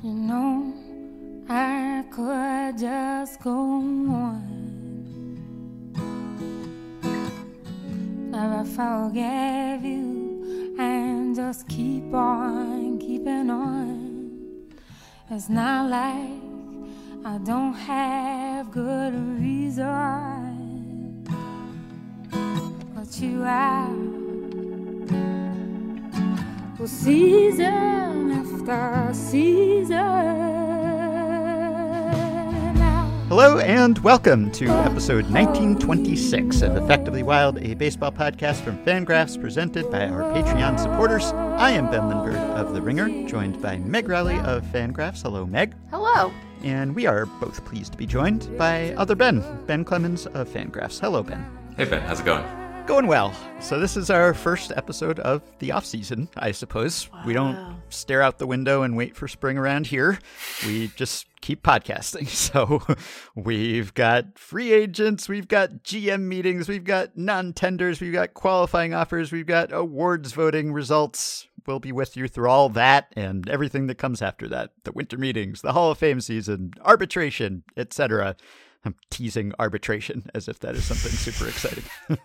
You know, I could just go on. Never forgive you and just keep on keeping on. It's not like I don't have good reason. But you are. Well, season after season. Hello and welcome to episode 1926 of Effectively Wild, a baseball podcast from Fangraphs presented by our Patreon supporters. I am Ben Lindbergh of The Ringer, joined by Meg Rowley of Fangraphs. Hello, Meg. Hello. And we are both pleased to be joined by other Ben, Ben Clemens of Fangraphs. Hello, Ben. Hey Ben, how's it going? Going well. So this is our first episode of the off season, I suppose. We don't stare out the window and wait for spring around here. We just keep podcasting. So we've got free agents, we've got GM meetings, we've got non-tenders, we've got qualifying offers, we've got awards voting results. We'll be with you through all that and everything that comes after that. The winter meetings, the Hall of Fame season, arbitration, etc. I'm teasing arbitration as if that is something super exciting.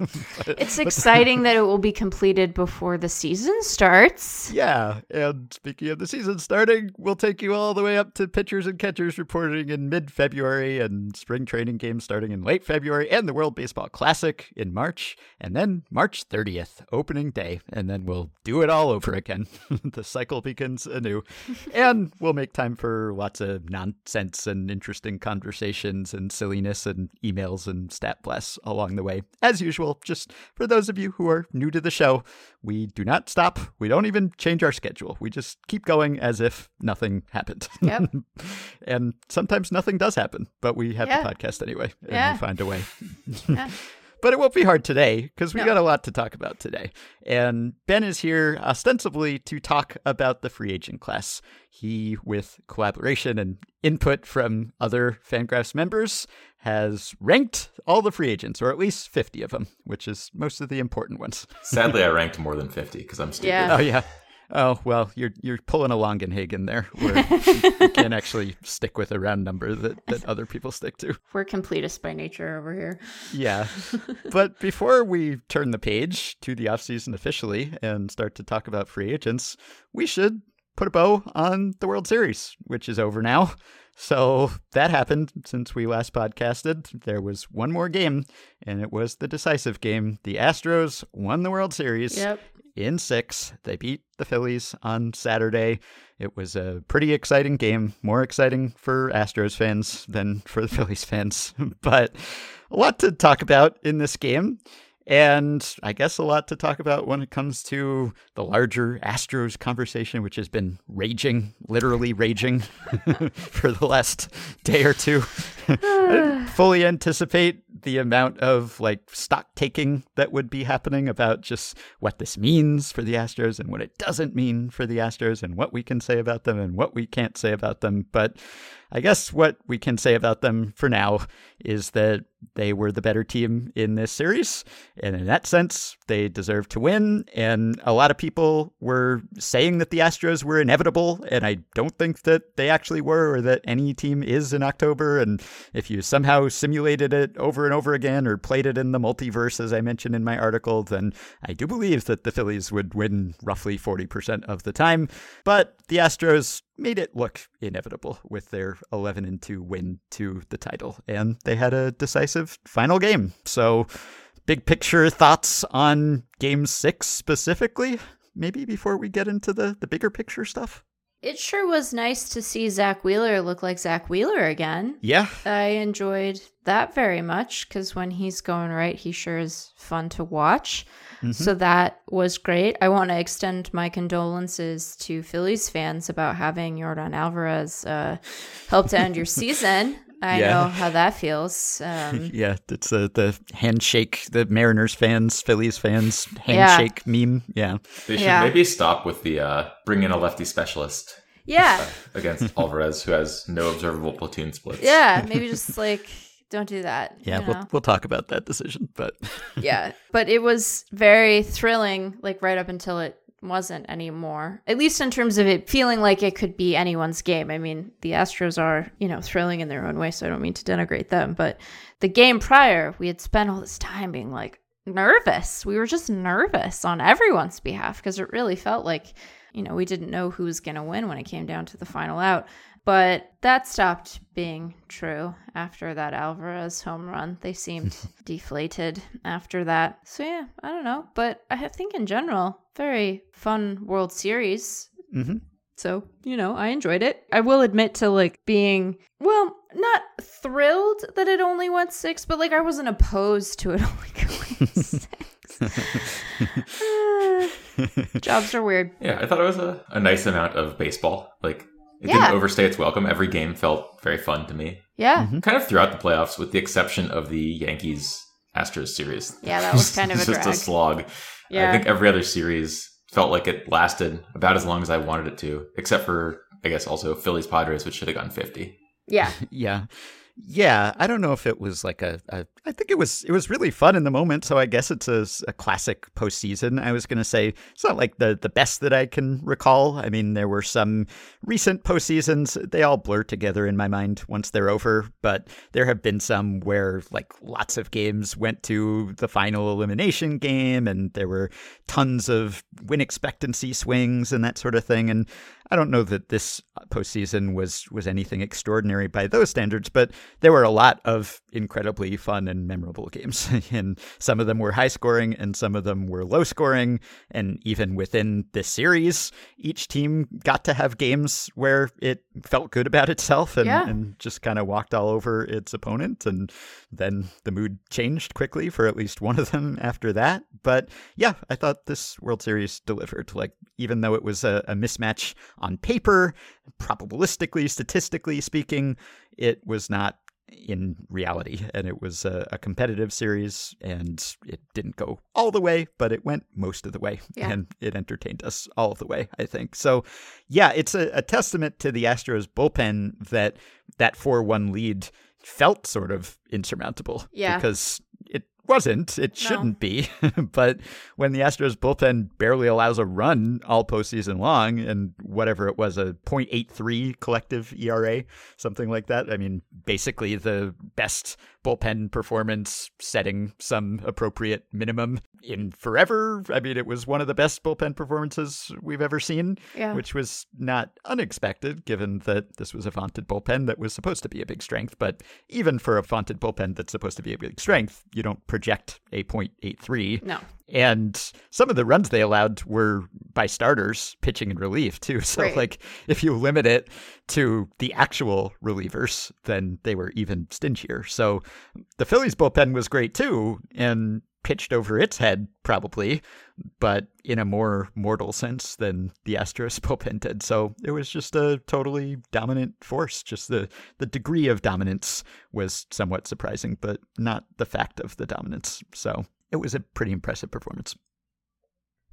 But- it's exciting that it will be completed before the season starts. Yeah, and speaking of the season starting, we'll take you all the way up to pitchers and catchers reporting in mid February and spring training games starting in late February and the World Baseball Classic in March, and then March 30th, opening day, and then we'll do it all over again. the cycle begins anew, and we'll make time for lots of nonsense and interesting conversations and silliness and emails and stat blasts along the way. As usual, just for those of you who are new to the show, we do not stop. We don't even change our schedule. We just keep going as if nothing happened. Yep. and sometimes nothing does happen, but we have Yeah. the podcast anyway, and Yeah. we find a way. Yeah. But it won't be hard today because we No. got a lot to talk about today. And Ben is here ostensibly to talk about the free agent class. He, with collaboration and input from other Fangraphs members, has ranked all the free agents, or at least 50 of them, which is most of the important ones. Sadly, I ranked more than 50 because I'm stupid. Yeah. Oh, yeah. Oh, well, you're you're pulling a Longenhagen there, where you can't actually stick with a round number that, that other people stick to. We're completists by nature over here. Yeah. but before we turn the page to the offseason officially and start to talk about free agents, we should put a bow on the World Series, which is over now. So that happened since we last podcasted. There was one more game, and it was the decisive game. The Astros won the World Series Yep. In six. They beat the Phillies on Saturday. It was a pretty exciting game, more exciting for Astros fans than for the Phillies fans, but a lot to talk about in this game. And I guess a lot to talk about when it comes to the larger Astros conversation, which has been raging, literally raging for the last day or two. I didn't fully anticipate the amount of like stock taking that would be happening about just what this means for the Astros and what it doesn't mean for the Astros and what we can say about them and what we can't say about them. But I guess what we can say about them for now is that they were the better team in this series. And in that sense, they deserve to win. And a lot of people were saying that the Astros were inevitable. And I don't think that they actually were or that any team is in October. And if you somehow simulated it over and over again or played it in the multiverse, as I mentioned in my article, then I do believe that the Phillies would win roughly 40% of the time. But the Astros made it look inevitable with their 11 and 2 win to the title and they had a decisive final game. So big picture thoughts on game 6 specifically? Maybe before we get into the the bigger picture stuff It sure was nice to see Zack Wheeler look like Zack Wheeler again. yeah I enjoyed that very much because when he's going right, he sure is fun to watch. So that was great. I want to extend my condolences to Phillies fans about having Yordan Alvarez uh, help to end your season. I Yeah. know how that feels. Um, yeah it's uh, the handshake the mariners fans phillies fans handshake meme yeah They should Yeah. maybe stop with the uh, bring in a lefty specialist yeah, against Alvarez, who has no observable platoon splits. yeah. Maybe just like don't do that. yeah you we'll, know? we'll talk about that decision but yeah but it was very thrilling like right up until it wasn't anymore. At least in terms of it feeling like it could be anyone's game. I mean, the Astros are, you know, thrilling in their own way, so I don't mean to denigrate them, but the game prior, we had spent all this time being like nervous. We were just nervous on everyone's behalf because it really felt like, you know, we didn't know who was going to win when it came down to the final out. But that stopped being true after that Alvarez home run. They seemed deflated after that. So, yeah, I don't know. But I think in general, very fun World Series. Mm-hmm. So, you know, I enjoyed it. I will admit to like being, well, not thrilled that it only went six, but like I wasn't opposed to it only going six. Uh, jobs are weird. Yeah, I thought it was a, a nice amount of baseball. Like, it Yeah. didn't overstay its welcome. Every game felt very fun to me. Yeah. Mm-hmm. Kind of throughout the playoffs, with the exception of the Yankees Astros series. Yeah, that was kind of a just drag. a slog. Yeah. I think every other series felt like it lasted about as long as I wanted it to, except for, I guess, also Phillies Padres, which should have gone 50. Yeah. Yeah. Yeah, I don't know if it was like a, a. I think it was. It was really fun in the moment. So I guess it's a, a classic postseason. I was going to say it's not like the the best that I can recall. I mean, there were some recent postseasons. They all blur together in my mind once they're over. But there have been some where like lots of games went to the final elimination game, and there were tons of win expectancy swings and that sort of thing. And I don't know that this uh, postseason was was anything extraordinary by those standards, but there were a lot of incredibly fun and memorable games, and some of them were high scoring, and some of them were low scoring, and even within this series, each team got to have games where it felt good about itself and, Yeah. and just kind of walked all over its opponent, and then the mood changed quickly for at least one of them after that. But yeah, I thought this World Series delivered. Like even though it was a, a mismatch on paper, probabilistically, statistically speaking, it was not in reality. And it was a, a competitive series, and it didn't go all the way, but it went most of the way, Yeah. and it entertained us all of the way. I think so. Yeah, it's a, a testament to the Astros bullpen that that four-one lead felt sort of insurmountable. Yeah. because it wasn't. It shouldn't be. but when the Astros bullpen barely allows a run all postseason long, and whatever it was, a .83 collective ERA, something like that. I mean, basically the best bullpen performance, setting some appropriate minimum in forever. I mean, it was one of the best bullpen performances we've ever seen, Yeah. which was not unexpected given that this was a vaunted bullpen that was supposed to be a big strength. But even for a vaunted bullpen that's supposed to be a big strength, you don't project a .83. No. And some of the runs they allowed were by starters pitching in relief too. So Right. like if you limit it to the actual relievers, then they were even stingier. So the Phillies bullpen was great too and pitched over its head probably, but in a more mortal sense than the Astros bullpen did. So it was just a totally dominant force. Just the the degree of dominance was somewhat surprising, but not the fact of the dominance. So it was a pretty impressive performance.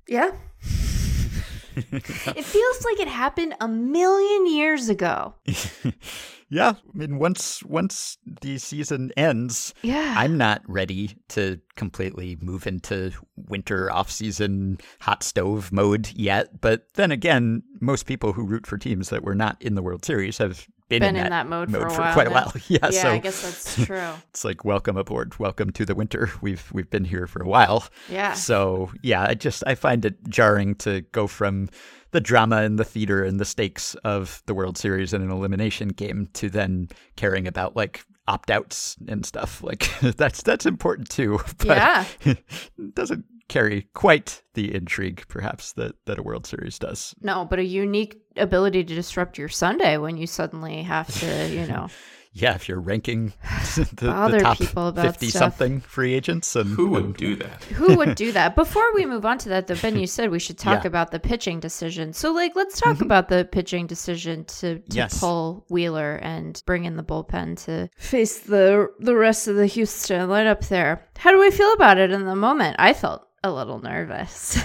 Yeah. it feels like it happened a million years ago. yeah, I mean once once the season ends, Yeah. I'm not ready to completely move into winter off-season hot stove mode yet, but then again, most people who root for teams that were not in the World Series have been, Been in that mode for a while quite a while. Yeah, yeah, so I guess that's true. it's like welcome aboard, welcome to the winter. We've we've been here for a while. Yeah. So yeah, I just I find it jarring to go from the drama and the theater and the stakes of the World Series in an elimination game to then caring about like opt outs and stuff. Like that's that's important too. But Yeah. it doesn't carry quite the intrigue perhaps that, that a World Series does. No, but a unique ability to disrupt your Sunday when you suddenly have to, you know. Yeah, if you're ranking the, the top people about fifty stuff. something free agents and Who would do that? Who would do that? Before we move on to that, though, Ben, you said we should talk Yeah. about the pitching decision. So, like, let's talk mm-hmm. about the pitching decision to, to Yes. pull Wheeler and bring in the bullpen to face the the rest of the Houston lineup there. How do we feel about it in the moment? I felt a little nervous.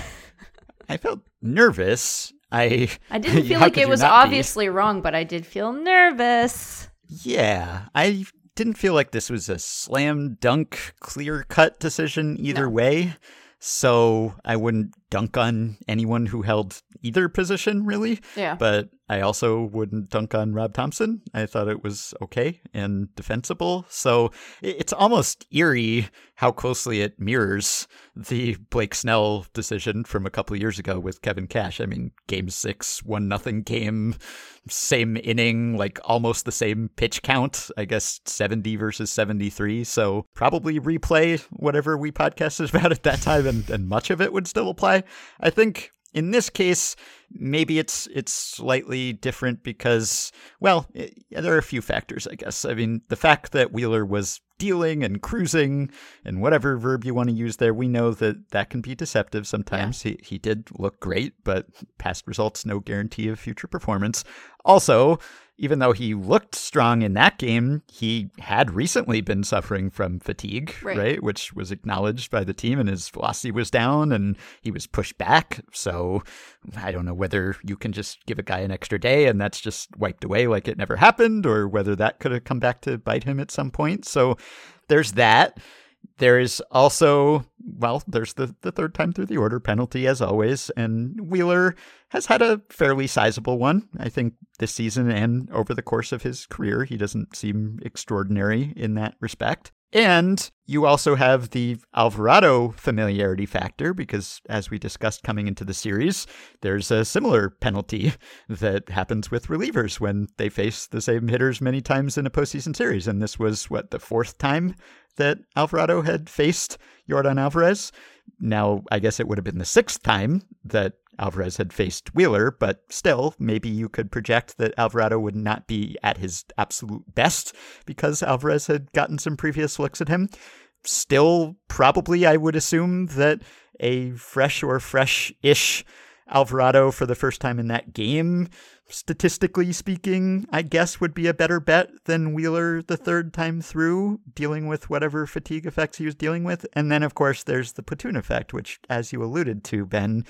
I felt nervous. I I didn't feel like it was not be? obviously wrong, but I did feel nervous. Yeah, I didn't feel like this was a slam dunk, clear cut decision either No. way. So I wouldn't dunk on anyone who held either position, really. Yeah. But I also wouldn't dunk on Rob Thomson. I thought it was okay and defensible. So it's almost eerie how closely it mirrors the Blake Snell decision from a couple years ago with Kevin Cash. I mean, game six, one nothing game, same inning, like almost the same pitch count. I guess 70 versus 73. So probably replay whatever we podcasted about at that time, and, and much of it would still apply. I think in this case, maybe it's it's slightly different because, well, it, there are a few factors, I guess. I mean, the fact that Wheeler was dealing and cruising and whatever verb you want to use there, we know that that can be deceptive sometimes. Yeah. He he did look great, but past results no guarantee of future performance. Also, even though he looked strong in that game, he had recently been suffering from fatigue, right. right. Which was acknowledged by the team, and his velocity was down and he was pushed back. So I don't know whether you can just give a guy an extra day and that's just wiped away like it never happened, or whether that could have come back to bite him at some point. So there's that. There is also, well, there's the, the third time through the order penalty, as always. And Wheeler has had a fairly sizable one, I think, this season and over the course of his career. He doesn't seem extraordinary in that respect. And you also have the Alvarado familiarity factor because, as we discussed coming into the series, there's a similar penalty that happens with relievers when they face the same hitters many times in a postseason series. And this was, what, the fourth time that Alvarado had faced Yordan Alvarez? Now, I guess it would have been the sixth time that Alvarez had faced Wheeler, but still, maybe you could project that Alvarado would not be at his absolute best because Alvarez had gotten some previous looks at him. Still, probably, I would assume that a fresh or fresh ish Alvarado for the first time in that game, statistically speaking, I guess would be a better bet than Wheeler the third time through, dealing with whatever fatigue effects he was dealing with. And then, of course, there's the platoon effect, which, as you alluded to, Ben,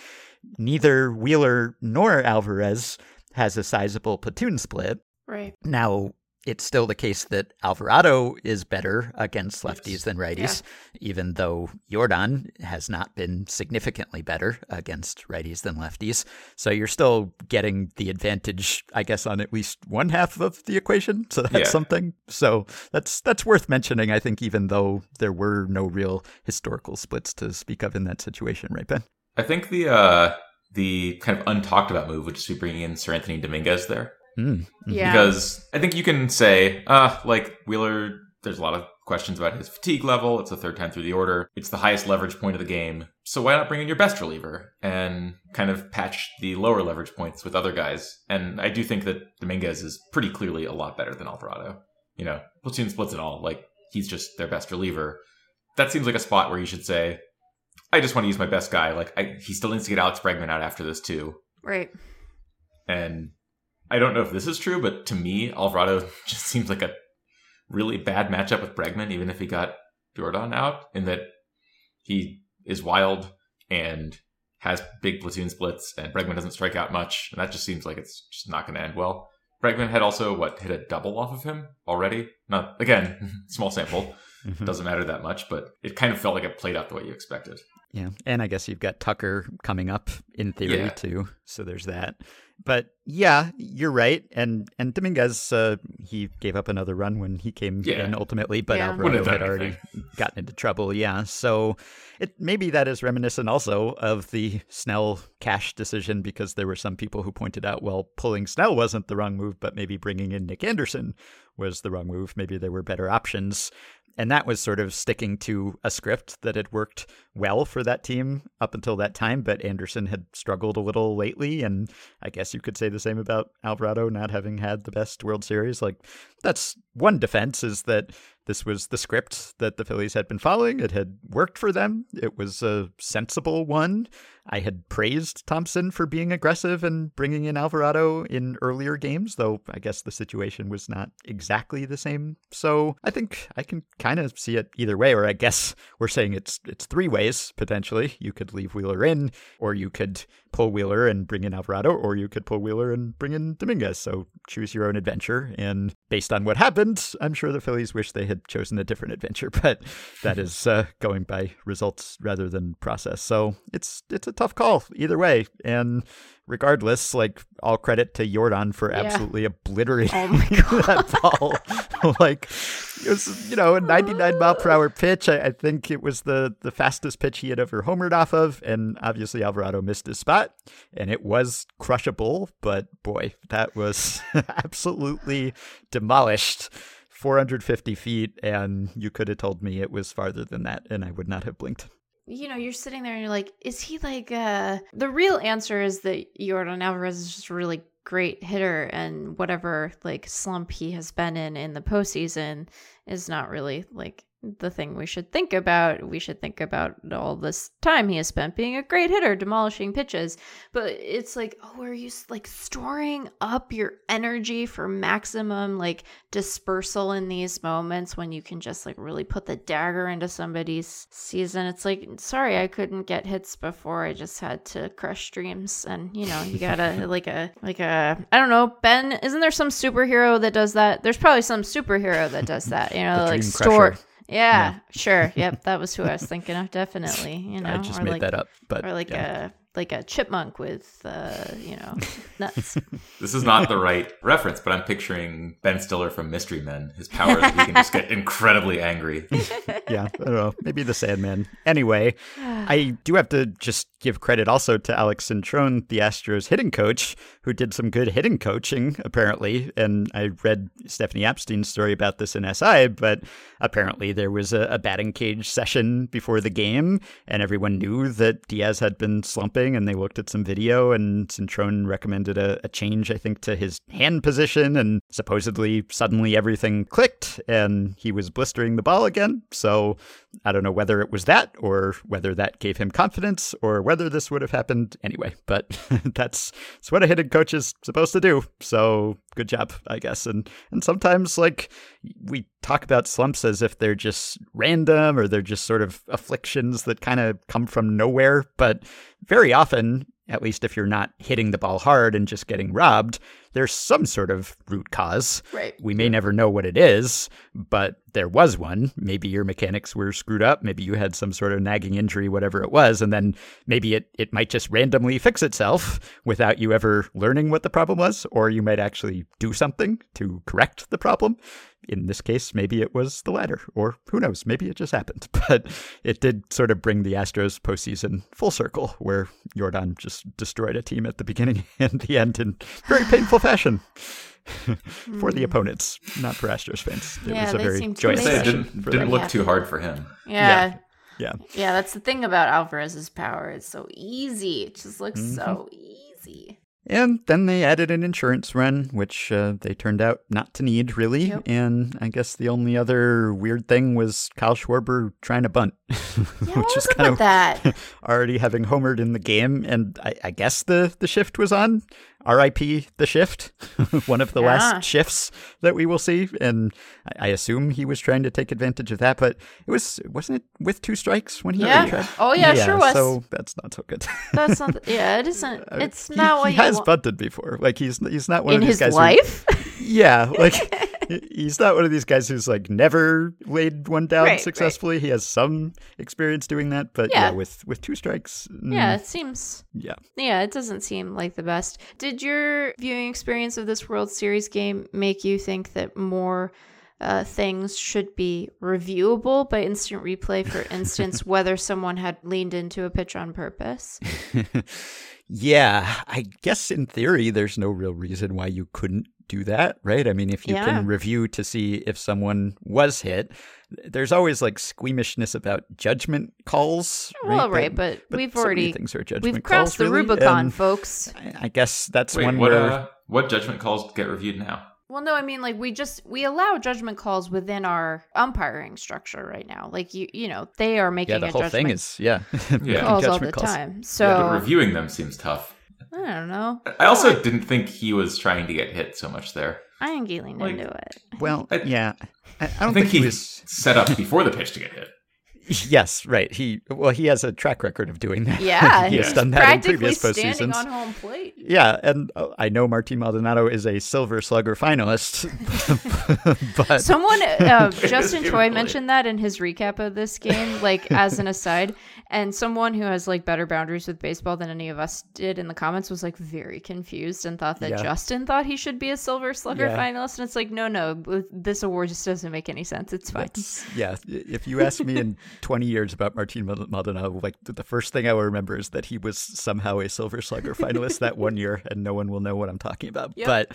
neither Wheeler nor Alvarez has a sizable platoon split. Right. Now, it's still the case that Alvarado is better against lefties yes. than righties, yeah. even though Yordan has not been significantly better against righties than lefties. So you're still getting the advantage, I guess, on at least one half of the equation. So that's yeah. something. So that's that's worth mentioning, I think, even though there were no real historical splits to speak of in that situation, right, Ben? I think the uh, the kind of untalked about move, which is bringing in Seranthony Dominguez there. Mm. Yeah. Because I think you can say, uh, like Wheeler, there's a lot of questions about his fatigue level. It's the third time through the order. It's the highest leverage point of the game. So why not bring in your best reliever and kind of patch the lower leverage points with other guys? And I do think that Dominguez is pretty clearly a lot better than Alvarado. You know, platoon splits and all. Like, he's just their best reliever. That seems like a spot where you should say, I just want to use my best guy. Like, I, he still needs to get Alex Bregman out after this, too. Right. And I don't know if this is true, but to me, Alvarado just seems like a really bad matchup with Bregman, even if he got Yordan out, in that he is wild and has big platoon splits, and Bregman doesn't strike out much, and that just seems like it's just not going to end well. Bregman had also what hit a double off of him already. Not again, small sample, mm-hmm. doesn't matter that much, but it kind of felt like it played out the way you expected. Yeah, and I guess you've got Tucker coming up in theory yeah. too, so there's that. But yeah, you're right. And and Dominguez, uh, he gave up another run when he came yeah. in ultimately, but yeah. Alvarado had already gotten into trouble. Yeah, so it maybe that is reminiscent also of the Snell Cash decision because there were some people who pointed out, well, pulling Snell wasn't the wrong move, but maybe bringing in Nick Anderson was the wrong move. Maybe there were better options. And that was sort of sticking to a script that had worked well for that team up until that time, but Anderson had struggled a little lately. And I guess you could say the same about Alvarado not having had the best World Series. Like, that's one defense is that this was the script that the Phillies had been following. It had worked for them. It was a sensible one. I had praised Thomson for being aggressive and bringing in Alvarado in earlier games, though I guess the situation was not exactly the same. So I think I can kind of see it either way, or I guess we're saying it's it's three ways potentially. You could leave Wheeler in, or you could pull Wheeler and bring in Alvarado, or you could pull Wheeler and bring in Dominguez. So choose your own adventure. And based on what happened, I'm sure the Phillies wish they had chosen a different adventure, but that is uh, going by results rather than process. So it's it's a tough call either way. And regardless, like all credit to Yordan for Yeah. absolutely obliterating Oh that ball. like it was, you know, a 99 mile per hour pitch. I, I think it was the the fastest pitch he had ever homered off of, and obviously Alvarado missed his spot, and it was crushable. But boy, that was absolutely demolished. 450 feet, and you could have told me it was farther than that, and I would not have blinked. You know, you're sitting there and you're like, is he like uh the real answer is that Yordan Alvarez is just really great hitter and whatever like slump he has been in in the postseason is not really like the thing we should think about. We should think about all this time he has spent being a great hitter, demolishing pitches. But it's like, oh, are you like storing up your energy for maximum like dispersal in these moments when you can just like really put the dagger into somebody's season? It's like, sorry, I couldn't get hits before. I just had to crush dreams. And you know, you gotta like a like a I don't know, Ben. Isn't there some superhero that does that? There's probably some superhero that does that. You know, like store. Crusher. Yeah, sure. Yep, that was who I was thinking of. Definitely, you know, I just or made like, that up, but or like yeah. a like a chipmunk with, uh, you know, nuts. This is not the right reference, but I'm picturing Ben Stiller from Mystery Men. His power is that he can just get incredibly angry. yeah, I don't know. Maybe the Sandman. Anyway, I do have to just give credit also to Alex Cintron, the Astros hitting coach, who did some good hitting coaching, apparently. And I read Stephanie Apstein's story about this in SI, but apparently there was a, a batting cage session before the game, and everyone knew that Diaz had been slumping, and they looked at some video, and Cintron recommended a, a change, I think, to his hand position, and supposedly suddenly everything clicked, and he was blistering the ball again. So I don't know whether it was that or whether that gave him confidence or whether this would have happened anyway. But that's that's what a hitting coach is supposed to do. So good job, I guess. And and sometimes like we talk about slumps as if they're just random or they're just sort of afflictions that kind of come from nowhere. But very often, at least if you're not hitting the ball hard and just getting robbed, there's some sort of root cause. Right. We may never know what it is, but there was one. Maybe your mechanics were screwed up. Maybe you had some sort of nagging injury, whatever it was. And then maybe it, it might just randomly fix itself without you ever learning what the problem was, or you might actually do something to correct the problem. In this case, maybe it was the latter, or who knows, maybe it just happened. But it did sort of bring the Astros postseason full circle, where Yordan just destroyed a team at the beginning and the end in very painful fashion. for the opponents, not for Astros fans. It Hmm. Yeah, was a they very joyous Say it didn't, for didn't look Yeah. too hard for him. Yeah. Yeah. yeah. that's the thing about Alvarez's power. It's so easy. It just looks Mm-hmm. so easy. And then they added an insurance run, which uh, they turned out not to need, really. Yep. And I guess the only other weird thing was Kyle Schwarber trying to bunt, Yeah, which is was kind of that? already having homered in the game. And I, I guess the, the shift was on. RIP the shift, one of the Yeah. last shifts that we will see. And I, assume he was trying to take advantage of that, but it was, wasn't it with two strikes when he Yeah. tried? Oh, yeah, sure was. So that's not so good. That's not. Yeah, it isn't. Uh, it's He- not what he you has want bunted before. Like he's he's not one in of these his guys. who- life. yeah, like he- he's not one of these guys who's like never laid one down Right, right. successfully. He has some experience doing that, but yeah, Yeah. with with two strikes, mm, yeah, it seems. yeah. Yeah, it doesn't seem like the best. Did your viewing experience of this World Series game make you think that more uh, things should be reviewable by instant replay? For instance, whether someone had leaned into a pitch on purpose. Yeah, I guess in theory, there's no real reason why you couldn't do that, right? I mean, if you Yeah. can review to see if someone was hit, there's always like squeamishness about judgment calls. Well, right, right, but, we've so many already things are judgment we've crossed calls, the really, Rubicon, and folks. I- I guess that's Wait, one what, where uh, what judgment calls get reviewed now? Well, no, I mean like we just we allow judgment calls within our umpiring structure right now. Like you, you know, they are making yeah, the a whole judgment thing is yeah, Yeah. calls all the calls. time. So yeah, but reviewing them seems tough. I don't know. I also didn't think he was trying to get hit so much there. I ain't getting Like- into it. Well, I- yeah, I, I I don't think, think, he he was. set up before the pitch to get hit. Yes, right. He well, he has a track record of doing that. Yeah, he has done that in previous standing postseasons. on home plate. Yeah, and uh, I know Martin Maldonado is a Silver Slugger finalist, but Someone, uh, Justin Choi, mentioned that in his recap of this game, like as an aside. And someone who has like better boundaries with baseball than any of us did in the comments was like very confused and thought that Yeah. Justin thought he should be a Silver Slugger Yeah. finalist. And it's like, no, no, this award just doesn't make any sense. It's fine. That's- yeah, if you ask me in 20 years about Martin Mal- Maldonado, like the first thing I will remember is that he was somehow a Silver Slugger finalist that one year, and no one will know what I'm talking about. Yep. But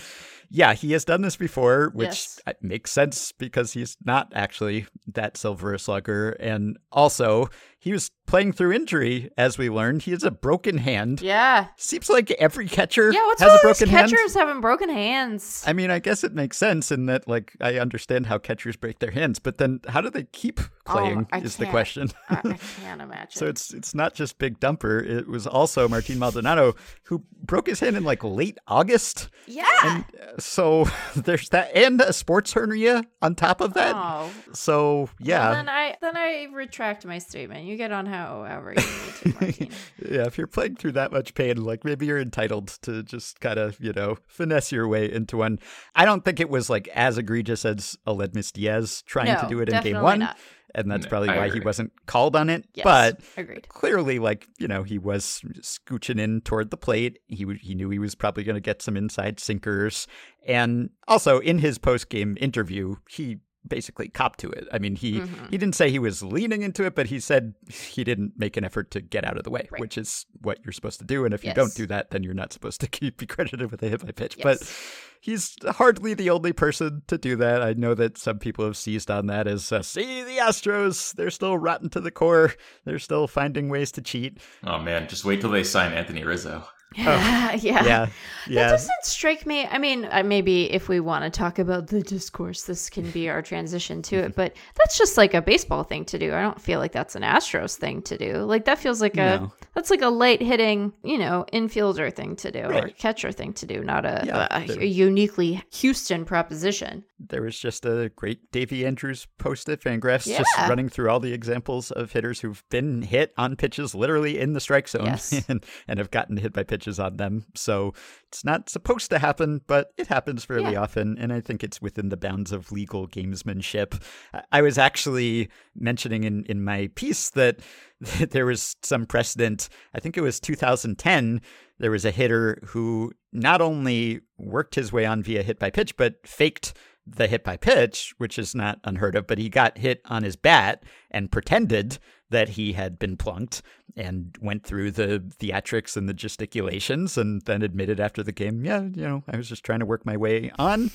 yeah, he has done this before, which Yes. makes sense because he's not actually that Silver Slugger. And also, he was playing through injury, as we learned. He has a broken hand. Yeah. Seems like every catcher Yeah, what's has a these broken hand. catchers having broken hands? I mean, I guess it makes sense in that, like, I understand how catchers break their hands, but then how do they keep playing Oh, is the question. I, I can't imagine. so it's it's not just Big Dumper; it was also Martin Maldonado who broke his hand in like late August. yeah. And uh, so there's that, and a sports hernia on top of that. oh, So yeah, Well, then I then I retract my statement. You get on however you need to, Martina. yeah. If you're playing through that much pain, like maybe you're entitled to just kind of you know finesse your way into one. I don't think it was like as egregious as Aledmys Diaz trying to do it in game one. not. and that's No, probably I why he wasn't called on it. Yes, But agreed. clearly, like you know, he was scooching in toward the plate. He w- he knew he was probably going to get some inside sinkers, and also in his post game interview, he basically cop to it. I mean, he Mm-hmm. he didn't say he was leaning into it, but he said he didn't make an effort to get out of the way, Right. which is what you're supposed to do. And if you don't do that, then you're not supposed to keep be credited with a hit by pitch. Yes. But he's hardly the only person to do that. I know that some people have seized on that as uh, see the Astros, they're still rotten to the core. They're still finding ways to cheat. Oh man, just wait till they sign Anthony Rizzo. yeah. Yeah, Yeah. That doesn't strike me. I mean, uh, maybe if we want to talk about the discourse, this can be our transition to it. But that's just like a baseball thing to do. I don't feel like that's an Astros thing to do. Like that feels like a No. that's like a light hitting, you know, infielder thing to do or catcher thing to do, not a, Yeah, a, there- a uniquely Houston proposition. There was just a great Davy Andrews post at Fangraphs just running through all the examples of hitters who've been hit on pitches literally in the strike zone Yes. and, and have gotten hit by pitches on them. So it's not supposed to happen, but it happens fairly Yeah. often. And I think it's within the bounds of legal gamesmanship. I- I was actually mentioning in, in my piece that there was some precedent. I think it was 2010. There was a hitter who not only worked his way on via hit by pitch, but faked the hit by pitch, which is not unheard of, but he got hit on his bat and pretended that he had been plunked and went through the theatrics and the gesticulations and then admitted after the game, yeah, you know, I was just trying to work my way on.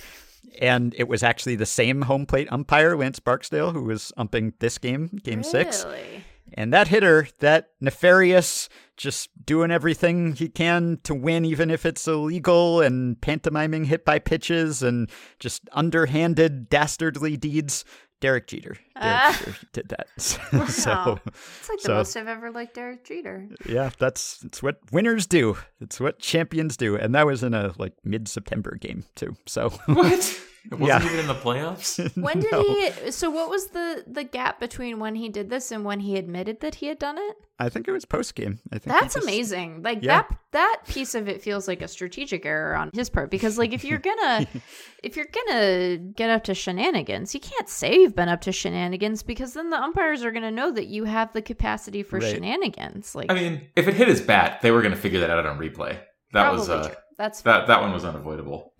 And it was actually the same home plate umpire, Lance Barksdale, who was umping this game, game six. And that hitter, that nefarious, just doing everything he can to win, even if it's illegal, and pantomiming hit by pitches and just underhanded, dastardly deeds. Derek Jeter. Derek Ah. Jeter did that. Wow. so, It's like the so- most I've ever liked Derek Jeter. yeah, that's it's what winners do. It's what champions do. And that was in a like mid-September game too. So What? It wasn't Yeah. even in the playoffs. When did No. he? So what was the the gap between when he did this and when he admitted that he had done it? I think it was post game. I think That's just- amazing. Like Yeah. that that piece of it feels like a strategic error on his part because like if you're gonna if you're gonna get up to shenanigans, you can't say you've been up to shenanigans because then the umpires are gonna know that you have the capacity for Right. shenanigans. Like I mean, if it hit his bat, they were going to figure that out on replay. That was uh, true. That's that that one was unavoidable.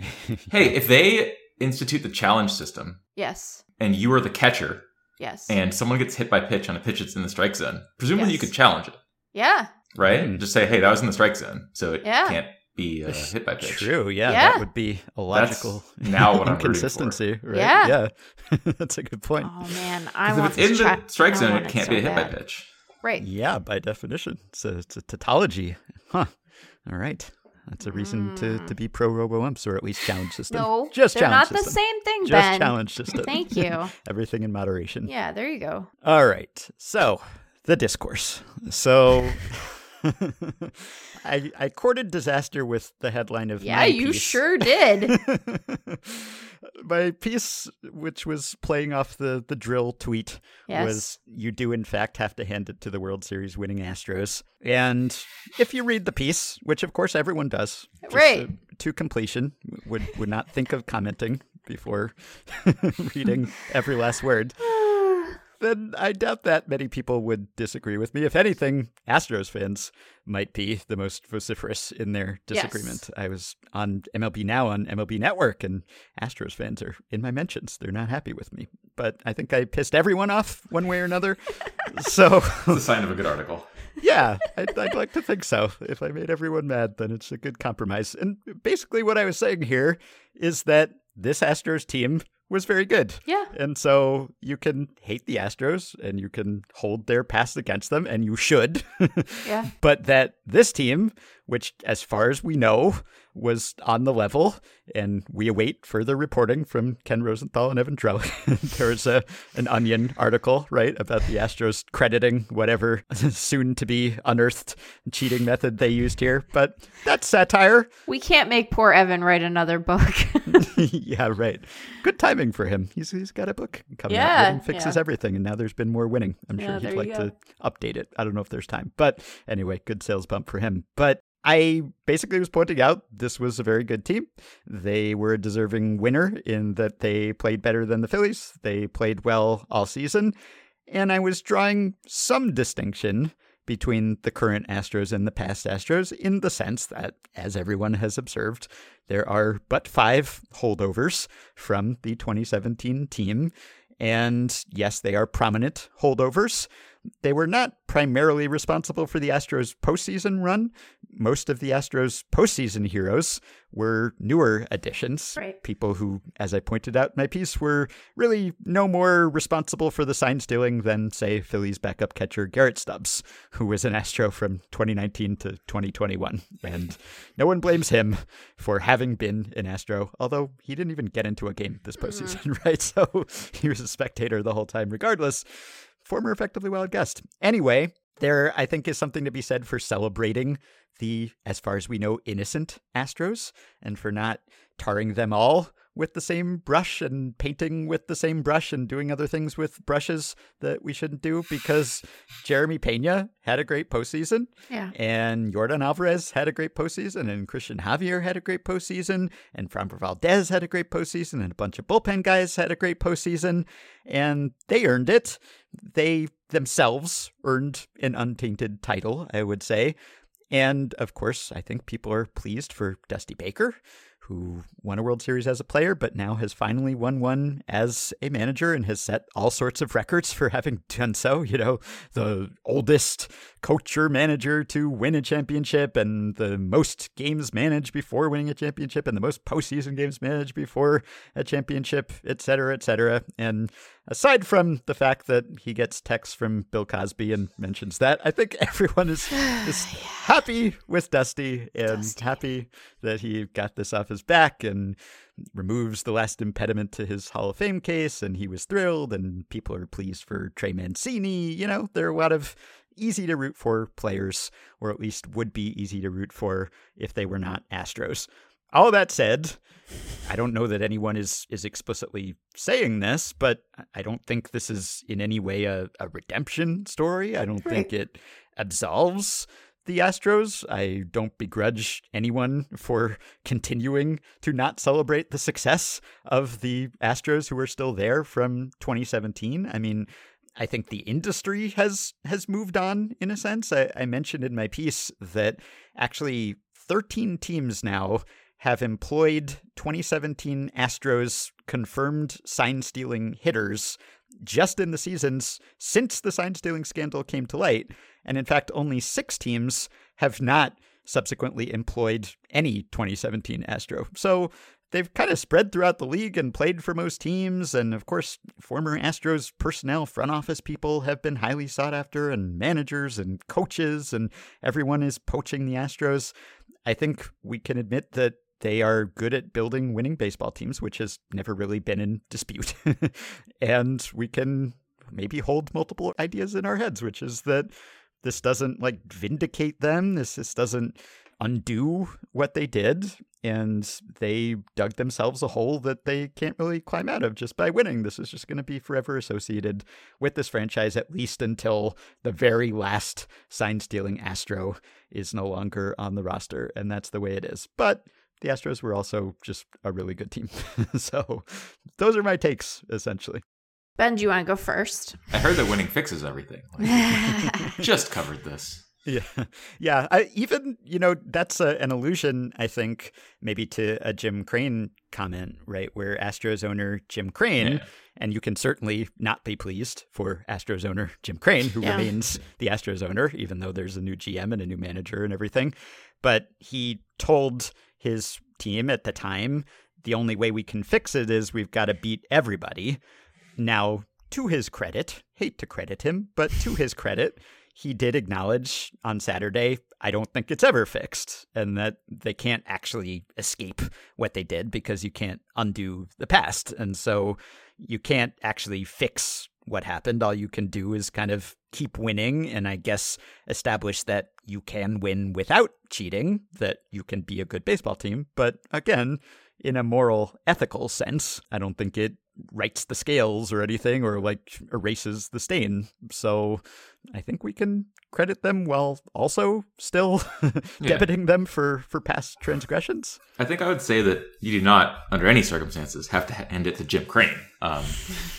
hey, if they institute the challenge system yes. and you are the catcher Yes. and someone gets hit by pitch on a pitch that's in the strike zone, presumably you could challenge it, yeah. right? Hmm. Just say, "Hey, that was in the strike zone, so it Yeah. can't be uh, hit by pitch." True, yeah, Yeah. that would be a logical now what I'm rooting for. inconsistency, right? Yeah. yeah, that's a good point. Oh man, I 'Cause want if it's in this the strike zone, it can't so be a hit bad. by pitch. Right. Yeah, by definition, it's a, it's a tautology, huh? All right, that's a reason to, to be pro robo umps or at least challenge system. Mm. No, just they're not the same thing, Just Ben. challenge system. Thank you. Everything in moderation. Yeah, there you go. All right. So the discourse. So I I courted disaster with the headline of Yeah, you piece. sure did. my piece, which was playing off the the dril tweet, Yes. was you do in fact have to hand it to the World Series winning Astros. And if you read the piece, which of course everyone does, Right. uh, to completion, would would not think of commenting before reading every last word. Then I doubt that many people would disagree with me. If anything, Astros fans might be the most vociferous in their disagreement. I was on MLB Now on MLB Network, and Astros fans are in my mentions. They're not happy with me. But I think I pissed everyone off one way or another. so, It's a sign of a good article. yeah, I'd, I'd like to think so. If I made everyone mad, then it's a good compromise. And basically, what I was saying here is that this Astros team was very good. Yeah. And so you can hate the Astros and you can hold their past against them, and you should. Yeah. but that this team, which, as far as we know, was on the level, and we await further reporting from Ken Rosenthal and Evan Drellich. there was a an Onion article, right, about the Astros crediting whatever soon to be unearthed cheating method they used here. But that's satire. We can't make poor Evan write another book. yeah, right. Good timing for him. He's he's got a book coming out Yeah, fixes yeah. everything, and now there's been more winning. I'm sure there he'd like to update it. I don't know if there's time, but anyway, good sales bump for him. But I basically was pointing out this was a very good team. They were a deserving winner in that they played better than the Phillies. They played well all season, and I was drawing some distinction between the current Astros and the past Astros in the sense that, as everyone has observed, there are but five holdovers from the 2017 team. And yes, they are prominent holdovers. They were not primarily responsible for the Astros postseason run. Most of the Astros postseason heroes were newer additions. Right. People who, as I pointed out in my piece, were really no more responsible for the sign stealing than, say, Phillies backup catcher Garrett Stubbs, who was an Astro from 2019 to 2021. And no one blames him for having been an Astro, although he didn't even get into a game this mm-hmm. postseason, right? So he was a spectator the whole time, regardless. Former effectively wild guest. Anyway, there, I think, is something to be said for celebrating the, as far as we know, innocent Astros and for not tarring them all with the same brush and painting with the same brush and doing other things with brushes that we shouldn't do because Jeremy Pena had a great postseason yeah. and Yordan Alvarez had a great postseason, and Christian Javier had a great postseason, and Framber Valdez had a great postseason, and a bunch of bullpen guys had a great postseason, and they earned it. They themselves earned an untainted title, I would say. And of course, I think people are pleased for Dusty Baker, who won a World Series as a player, but now has finally won one as a manager and has set all sorts of records for having done so. You know, the oldest coach or manager to win a championship, and the most games managed before winning a championship, and the most postseason games managed before a championship, et cetera, et cetera. And aside from the fact that he gets texts from Bill Cosby and mentions that, I think everyone is, is happy with Dusty and Dusty. happy that he got this off his back and removes the last impediment to his Hall of Fame case. And he was thrilled, and people are pleased for Trey Mancini. You know, there are a lot of easy to root for players, or at least would be easy to root for if they were not Astros. All that said, I don't know that anyone is is explicitly saying this, but I don't think this is in any way a, a redemption story. I don't think it absolves the Astros. I don't begrudge anyone for continuing to not celebrate the success of the Astros who are still there from 2017. I mean, I think the industry has has moved on in a sense. I, I mentioned in my piece that actually 13 teams now have employed 2017 Astros confirmed sign stealing hitters just in the seasons since the sign stealing scandal came to light. And in fact, only six teams have not subsequently employed any 2017 Astro. So they've kind of spread throughout the league and played for most teams. And of course, former Astros personnel, front office people have been highly sought after, and managers and coaches, and everyone is poaching the Astros. I think we can admit that they are good at building winning baseball teams, which has never really been in dispute. and we can maybe hold multiple ideas in our heads, which is that this doesn't like vindicate them. This this doesn't undo what they did and they dug themselves a hole that they can't really climb out of just by winning. This is just going to be forever associated with this franchise, at least until the very last sign stealing Astro is no longer on the roster. And that's the way it is. But the Astros were also just a really good team. so those are my takes, essentially. Ben, do you want to go first? I heard that winning fixes everything. Like, just covered this. Yeah, yeah. I, even you know that's a, an allusion, I think, maybe to a Jim Crane comment, right? Where Astros owner Jim Crane, yeah. and you can certainly not be pleased for Astros owner Jim Crane, who yeah. remains the Astros owner, even though there's a new GM and a new manager and everything. But he told his team at the time, the only way we can fix it is we've got to beat everybody. Now, to his credit, hate to credit him, but to his credit he did acknowledge on Saturday, I don't think it's ever fixed, and that they can't actually escape what they did because you can't undo the past. And so you can't actually fix what happened. All you can do is kind of keep winning and I guess establish that you can win without cheating, that you can be a good baseball team. But again, in a moral, ethical sense, I don't think it rights the scales or anything or like erases the stain. So I think we can credit them while also still yeah. debiting them for for past transgressions. I think I would say that you do not, under any circumstances, have to hand it to Jim Crane. Um,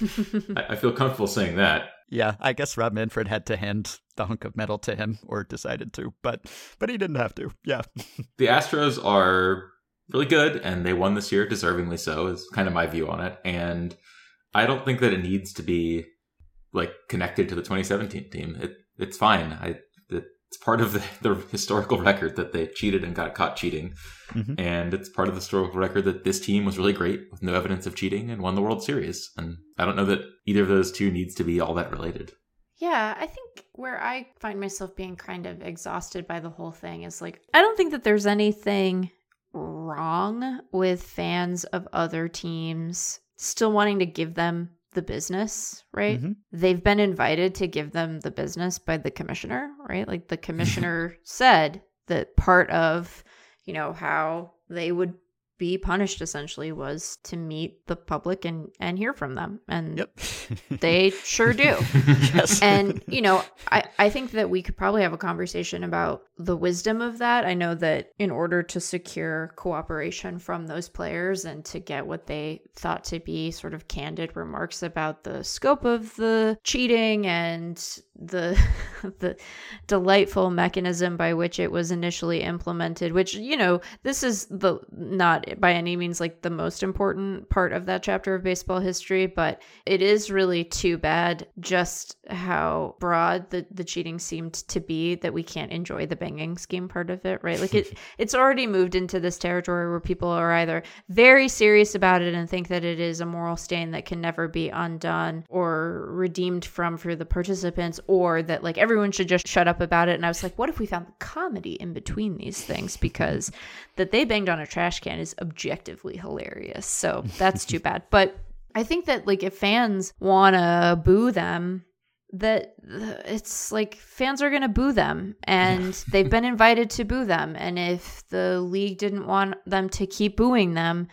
I, I feel comfortable saying that. Yeah, I guess Rob Manfred had to hand the hunk of metal to him, or decided to, but but he didn't have to. Yeah. the Astros are really good, and they won this year, deservingly so. Is kind of my view on it, and I don't think that it needs to be like connected to the 2017 team. It it's fine. I it's part of the, the historical record that they cheated and got caught cheating, mm-hmm. and it's part of the historical record that this team was really great with no evidence of cheating and won the World Series. And I don't know that either of those two needs to be all that related. Yeah, I think where I find myself being kind of exhausted by the whole thing is like, I don't think that there's anything wrong with fans of other teams still wanting to give them the business, right? Mm-hmm. They've been invited to give them the business by the commissioner, right? Like the commissioner said that part of, you know, how they would be punished essentially was to meet the public and and hear from them and yep. they sure do yes. and you know i i think that we could probably have a conversation about the wisdom of that i know that in order to secure cooperation from those players and to get what they thought to be sort of candid remarks about the scope of the cheating and the the delightful mechanism by which it was initially implemented which you know this is the not by any means like the most important part of that chapter of baseball history but it is really too bad just how broad the the cheating seemed to be that we can't enjoy the banging scheme part of it right like it it's already moved into this territory where people are either very serious about it and think that it is a moral stain that can never be undone or redeemed from for the participants or that like everyone should just shut up about it. And I was like, what if we found the comedy in between these things? Because that they banged on a trash can is objectively hilarious. So that's too bad. But I think that like if fans want to boo them, that it's like fans are going to boo them and they've been invited to boo them. And if the league didn't want them to keep booing them,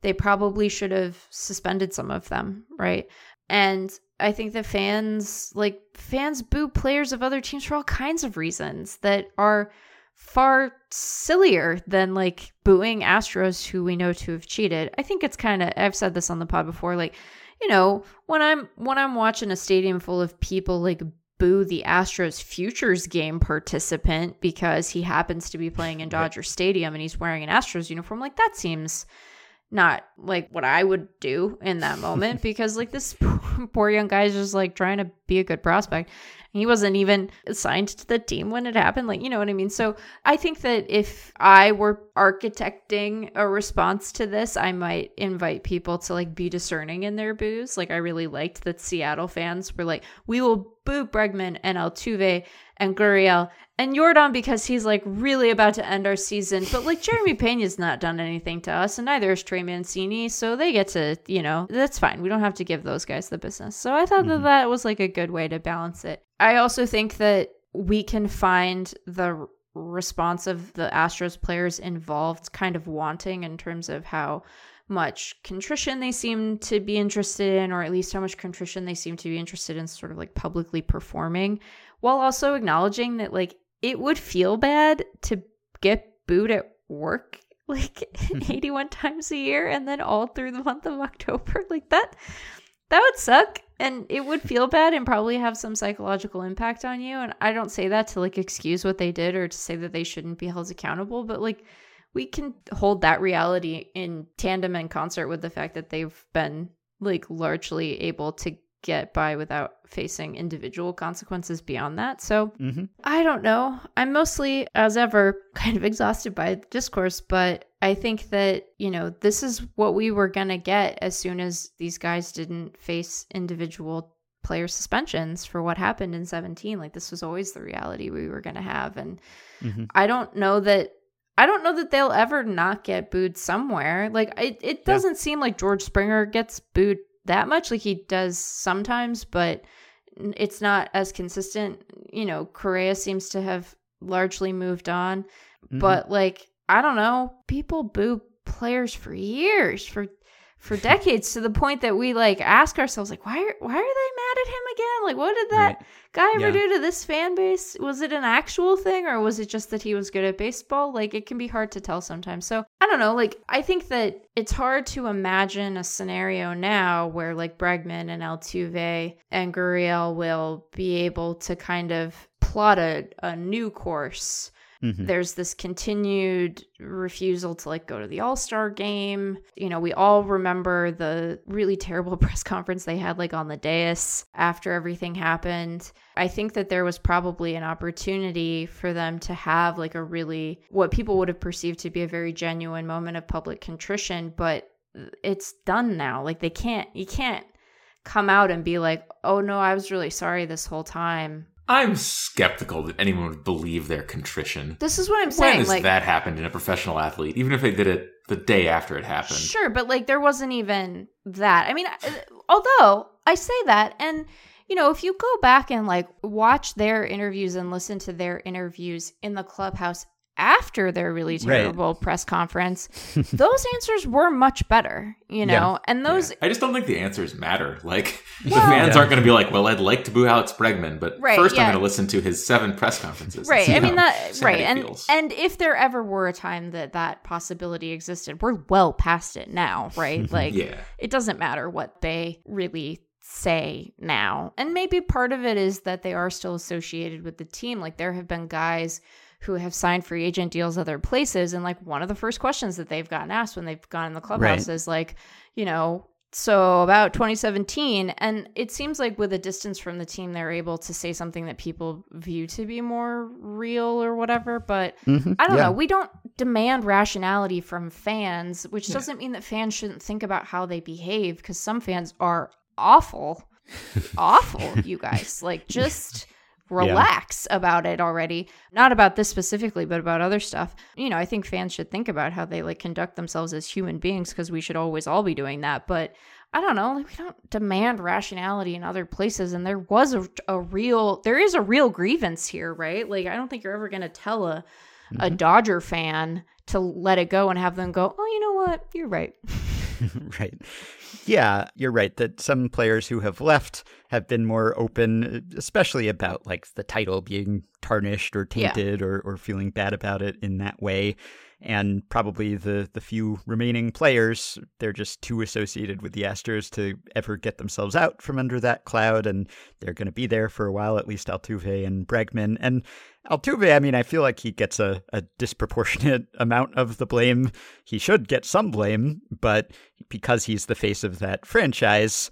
they probably should have suspended some of them, right? And I think that fans like fans boo players of other teams for all kinds of reasons that are far sillier than like booing Astros who we know to have cheated. I think it's kind of I've said this on the pod before like you know, when I'm when I'm watching a stadium full of people like boo the Astros futures game participant because he happens to be playing in Dodger Stadium and he's wearing an Astros uniform like that seems not like what I would do in that moment because like this poor young guy is just like trying to be a good prospect. He wasn't even assigned to the team when it happened. Like, you know what I mean? So I think that if I were architecting a response to this, I might invite people to like be discerning in their boos. Like, I really liked that Seattle fans were like, we will boo Bregman and Altuve and Gurriel and Yordan because he's like really about to end our season. But like Jeremy Pena's not done anything to us, and neither is Trey Mancini. So they get to, you know, that's fine. We don't have to give those guys the business. So I thought mm-hmm. that that was like a good way to balance it. I also think that we can find the response of the Astros players involved kind of wanting in terms of how much contrition they seem to be interested in, or at least how much contrition they seem to be interested in sort of like publicly performing, while also acknowledging that like it would feel bad to get booed at work like 81 times a year and then all through the month of October. Like that that would suck and it would feel bad and probably have some psychological impact on you and I don't say that to like excuse what they did or to say that they shouldn't be held accountable, but like we can hold that reality in tandem and concert with the fact that they've been like largely able to get by without facing individual consequences beyond that. So Mm-hmm. I don't know. I'm mostly, as ever, kind of exhausted by the discourse, but I think that, you know, this is what we were going to get as soon as these guys didn't face individual player suspensions for what happened in 17. Like, this was always the reality we were going to have. And Mhm. I don't know that. I don't know that they'll ever not get booed somewhere. Like it, it doesn't seem like George Springer gets booed that much. Like he does sometimes, but it's not as consistent. You know, Correa seems to have largely moved on, Mhm. but like I don't know, people boo players for years, for for decades, to the point that we like ask ourselves, like, why are why are they mad at him again? Like, what did that Right. guy ever Yeah. do to this fan base? Was it an actual thing, or was it just that he was good at baseball? Like, it can be hard to tell sometimes. So I don't know. Like, I think that it's hard to imagine a scenario now where like Bregman and Altuve and Gurriel will be able to kind of plot a, a new course Mhm. there's this continued refusal to like go to the all-star game. You know we all remember the really terrible press conference they had like on the dais after everything happened. I think that there was probably an opportunity for them to have like a really what people would have perceived to be a very genuine moment of public contrition but it's done now. Like they can't you can't come out and be like oh no i was really sorry this whole time I'm skeptical that anyone would believe their contrition. this is what i'm saying. When has like that happened in a professional athlete? Even if they did it the day after it happened. Sure, but like there wasn't even that. I mean, although I say that, and you know, if you go back and like watch their interviews and listen to their interviews in the clubhouse after their really Right. terrible press conference, those answers were much better, you know, and those. Yeah. I just don't think the answers matter. Like the fans Yeah. aren't going to be like, "Well, I'd like to boo Alex Bregman, but Right, first yeah. I'm going to listen to his seven press conferences." Right. see I mean that right. And feels." and if there ever were a time that that possibility existed, we're well past it now, right? Like yeah, it doesn't matter what they really say now. And maybe part of it is that they are still associated with the team. Like there have been guys who have signed free agent deals other places and like one of the first questions that they've gotten asked when they've gone in the clubhouse is like, you know, so about 2017 and it seems like with a distance from the team they're able to say something that people view to be more real or whatever, but Mhm. I don't Yeah. know. We don't demand rationality from fans, which Yeah. doesn't mean that fans shouldn't think about how they behave because some fans are awful. awful, you guys. Like, just relax about it already. Not about this specifically, but about other stuff. You know, I think fans should think about how they like conduct themselves as human beings because we should always all be doing that. But I don't know. Like, we don't demand rationality in other places. And there was a, a real, there is a real grievance here, right? Like, I don't think you're ever going to tell a, a mm-hmm. Dodger fan to let it go and have them go, oh, you know what? You're right. right. Yeah, you're right that some players who have left have been more open, especially about like the title being tarnished or Yeah. tainted or, or feeling bad about it in that way. And probably the, the few remaining players, they're just too associated with the Astros to ever get themselves out from under that cloud. And they're going to be there for a while, at least Altuve and Bregman. And Altuve, I mean, I feel like he gets a, a disproportionate amount of the blame. He should get some blame, but because he's the face of that franchise,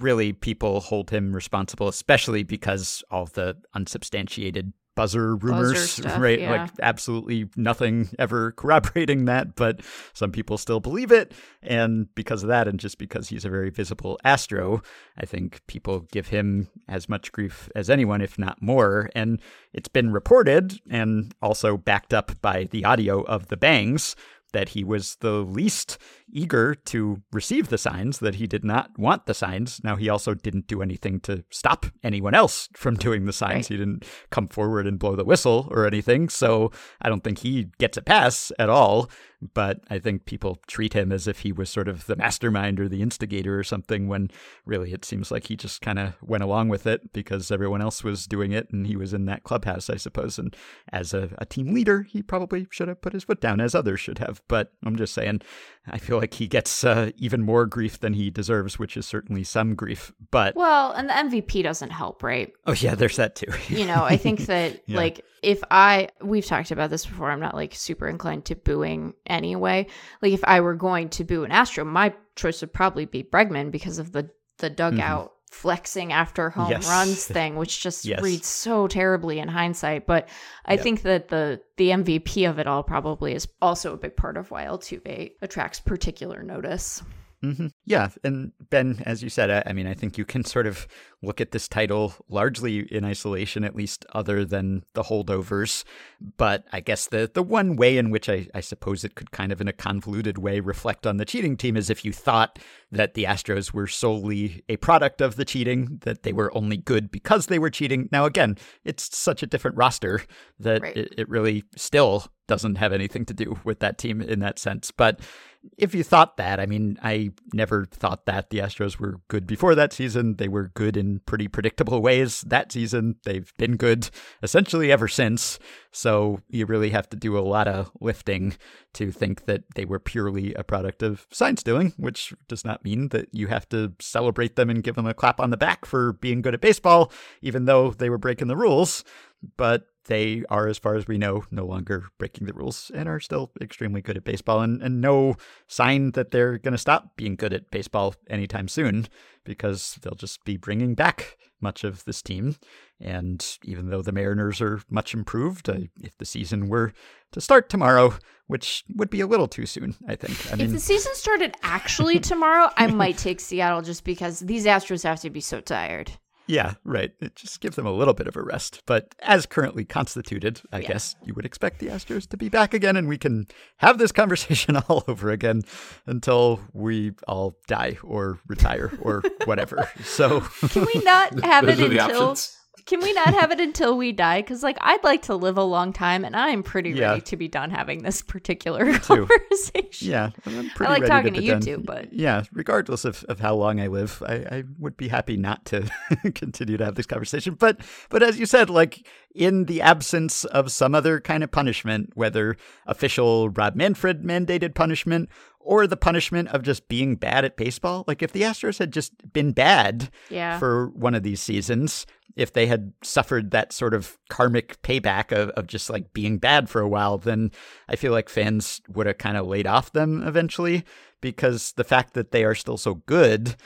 really people hold him responsible, especially because all the unsubstantiated buzzer rumors, stuff, right? yeah. Like absolutely nothing ever corroborating that, but some people still believe it. And because of that, and just because he's a very visible Astro, I think people give him as much grief as anyone, if not more. And it's been reported and also backed up by the audio of the bangs that he was the least eager to receive the signs, that he did not want the signs. Now, he also didn't do anything to stop anyone else from doing the signs. Right. He didn't come forward and blow the whistle or anything. So I don't think he gets a pass at all. But I think people treat him as if he was sort of the mastermind or the instigator or something, when really it seems like he just kind of went along with it because everyone else was doing it and he was in that clubhouse, I suppose. And as a, a team leader, he probably should have put his foot down, as others should have. But I'm just saying, I feel like he gets uh, even more grief than he deserves, which is certainly some grief. But well, and the MVP doesn't help, right? Oh yeah, there's that too. you know, I think that yeah. like if I we've talked about this before, I'm not like super inclined to booing anyway. Like if I were going to boo an Astro, my choice would probably be Bregman because of the the dugout. Mm-hmm flexing after home yes. runs thing, which just yes. reads so terribly in hindsight. But I yep. think that the the MVP of it all probably is also a big part of why Altuve attracts particular notice. Mm-hmm. Yeah, and Ben, as you said, I, I, mean, I think you can sort of look at this title largely in isolation, at least other than the holdovers. But I guess the the one way in which I, I suppose it could kind of, in a convoluted way, reflect on the cheating team is if you thought that the Astros were solely a product of the cheating, that they were only good because they were cheating. Now, again, it's such a different roster that right. it, it really still doesn't have anything to do with that team in that sense. But if you thought that, I mean, I never thought that the Astros were good before that season. They were good in pretty predictable ways that season. They've been good essentially ever since. So you really have to do a lot of lifting to think that they were purely a product of sign stealing, which does not mean that you have to celebrate them and give them a clap on the back for being good at baseball, even though they were breaking the rules. But they are, as far as we know, no longer breaking the rules and are still extremely good at baseball, and, and no sign that they're going to stop being good at baseball anytime soon because they'll just be bringing back much of this team. And even though the Mariners are much improved, uh, if the season were to start tomorrow, which would be a little too soon, I think. I mean, if the season started actually tomorrow, I might take Seattle just because these Astros have to be so tired. Yeah, right. It just give them a little bit of a rest. But as currently constituted, I yeah. guess you would expect the Astros to be back again and we can have this conversation all over again until we all die or retire or whatever. So can we not have it until can we not have it until we die? Because like I'd like to live a long time, and I'm pretty yeah. ready to be done having this particular conversation. Yeah, I'm pretty I like talking to, to you done. too, but yeah, regardless of, of how long I live, I, I would be happy not to continue to have this conversation. But but as you said, like in the absence of some other kind of punishment, whether official Rob Manfred mandated punishment or the punishment of just being bad at baseball. Like if the Astros had just been bad yeah. for one of these seasons, if they had suffered that sort of karmic payback of, of just like being bad for a while, then I feel like fans would have kind of laid off them eventually because the fact that they are still so good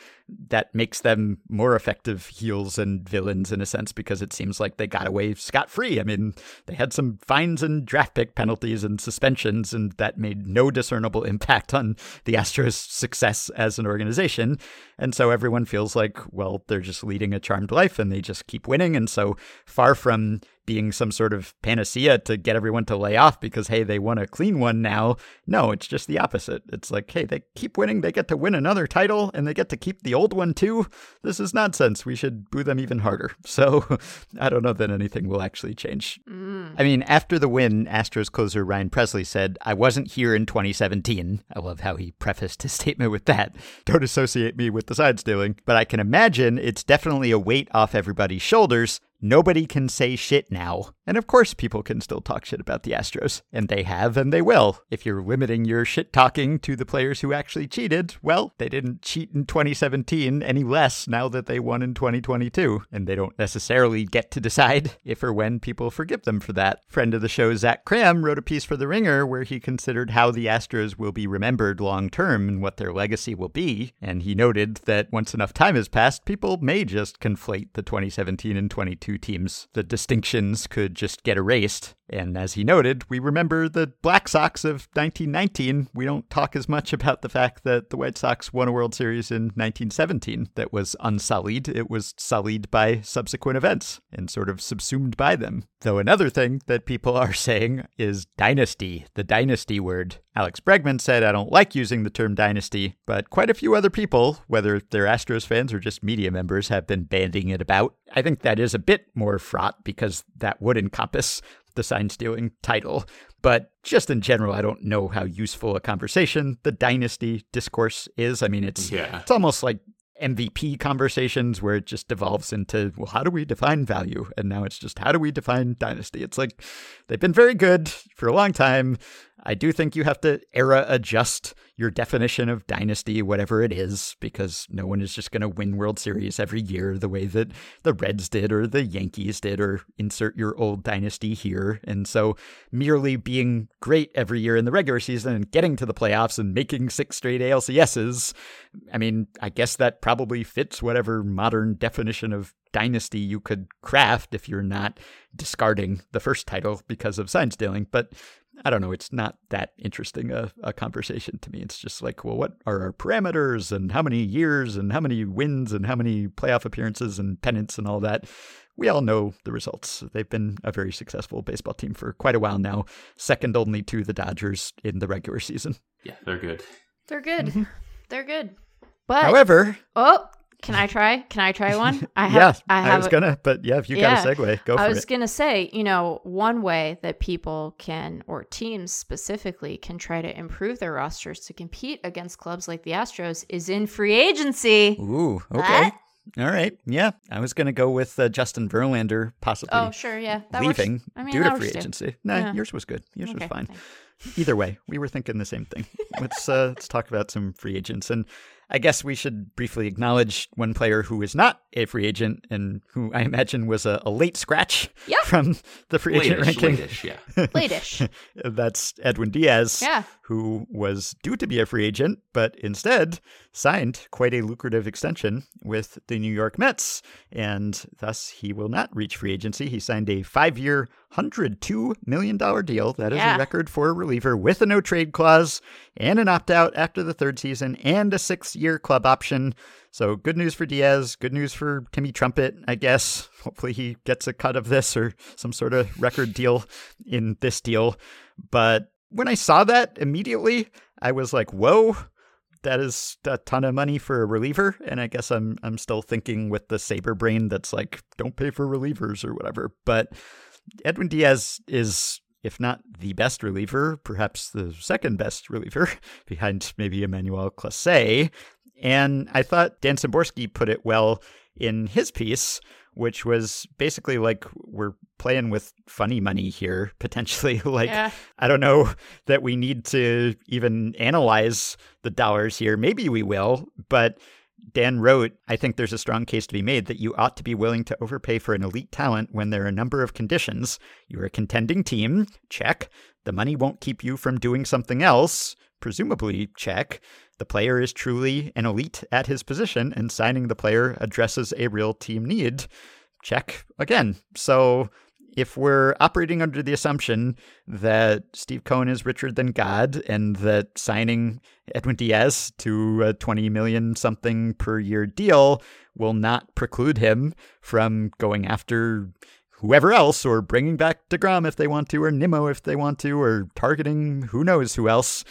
that makes them more effective heels and villains in a sense because it seems like they got away scot free. I mean, they had some fines and draft pick penalties and suspensions, and that made no discernible impact on the Astros' success as an organization. And so everyone feels like, well, they're just leading a charmed life and they just keep winning. And so far from being some sort of panacea to get everyone to lay off because hey they won a clean one now. No it's just the opposite. It's like hey they keep winning. They get to win another title and they get to keep the old one too. This is nonsense. We should boo them even harder. So i don't know that anything will actually change. Mm. i mean after the win astros closer ryan pressly said i wasn't here in 2017 i love how he prefaced his statement with that. Don't associate me with the side stealing. But i can imagine it's definitely a weight off everybody's shoulders Nobody can say shit now. And of course, people can still talk shit about the Astros. And they have, and they will. If you're limiting your shit talking to the players who actually cheated, well, they didn't cheat in 2017 any less now that they won in 2022. And they don't necessarily get to decide if or when people forgive them for that. Friend of the show, Zach Kram, wrote a piece for The Ringer where he considered how the Astros will be remembered long term and what their legacy will be. And he noted that once enough time has passed, people may just conflate the 2017 and 22 teams. The distinctions could just get erased. And as he noted, we remember the Black Sox of 1919. We don't talk as much about the fact that the White Sox won a World Series in 1917 that was unsullied. It was sullied by subsequent events and sort of subsumed by them. Though another thing that people are saying is dynasty, the dynasty word. Alex Bregman said, I don't like using the term dynasty, but quite a few other people, whether they're Astros fans or just media members, have been banding it about. I think that is a bit more fraught because that would encompass the sign stealing title. But just in general, I don't know how useful a conversation the dynasty discourse is. I mean, it's Yeah. it's almost like MVP conversations where it just devolves into, well, how do we define value? And now it's just, how do we define dynasty? It's like they've been very good for a long time. I do think you have to era adjust your definition of dynasty, whatever it is, because no one is just going to win World Series every year the way that the Reds did or the Yankees did, or insert your old dynasty here. And so merely being great every year in the regular season and getting to the playoffs and making six straight ALCSs, I mean, I guess that probably fits whatever modern definition of dynasty you could craft if you're not discarding the first title because of sign stealing. But I don't know. It's not that interesting a, a conversation to me. It's just like, well, what are our parameters and how many years and how many wins and how many playoff appearances and pennants and all that? We all know the results. They've been a very successful baseball team for quite a while now, second only to the Dodgers in the regular season. Yeah, they're good. They're good. Mm-hmm. They're good. But However, oh, can I try? Can I try one? I yeah, have. I was a- gonna, but yeah, if you got a segue, go for it. I was it. going to say, you know, one way that people can, or teams specifically, can try to improve their rosters to compete against clubs like the Astros is in free agency. Ooh, okay. All right. Yeah. I was going to go with uh, Justin Verlander possibly Oh, sure, yeah, that works. leaving I mean, due to works free too. agency. No, Yeah. yours was good. Yours Okay, was fine. thanks. Either way, we were thinking the same thing. let's uh, let's talk about some free agents, and I guess we should briefly acknowledge one player who is not a free agent and who I imagine was a, a late scratch Yeah. from the free agent Latish, ranking. latish, yeah. Latish. That's Edwin Diaz, Yeah. who was due to be a free agent, but instead signed quite a lucrative extension with the New York Mets, and thus he will not reach free agency. He signed a five year, $102 million deal. That is Yeah. a record for a reliever with a no trade clause and an opt out after the third season and a six year club option. So good news for Diaz, good news for Timmy Trumpet, I guess. Hopefully he gets a cut of this or some sort of record deal in this deal. But when I saw that immediately, I was like, whoa, that is a ton of money for a reliever. And I guess I'm I'm still thinking with the saber brain that's like, don't pay for relievers or whatever. But Edwin Diaz is if not the best reliever, perhaps the second best reliever behind maybe Emmanuel Clase. And I thought Dan Szymborski put it well in his piece, which was basically like we're playing with funny money here, potentially. like, Yeah. I don't know that we need to even analyze the dollars here. Maybe we will, but Dan wrote, I think there's a strong case to be made that you ought to be willing to overpay for an elite talent when there are a number of conditions. You're a contending team, check. The money won't keep you from doing something else, presumably, check. The player is truly an elite at his position, and signing the player addresses a real team need, check again. So if we're operating under the assumption that Steve Cohen is richer than God and that signing Edwin Diaz to a 20 million something per year deal will not preclude him from going after whoever else or bringing back DeGrom if they want to or Nimmo if they want to or targeting who knows who else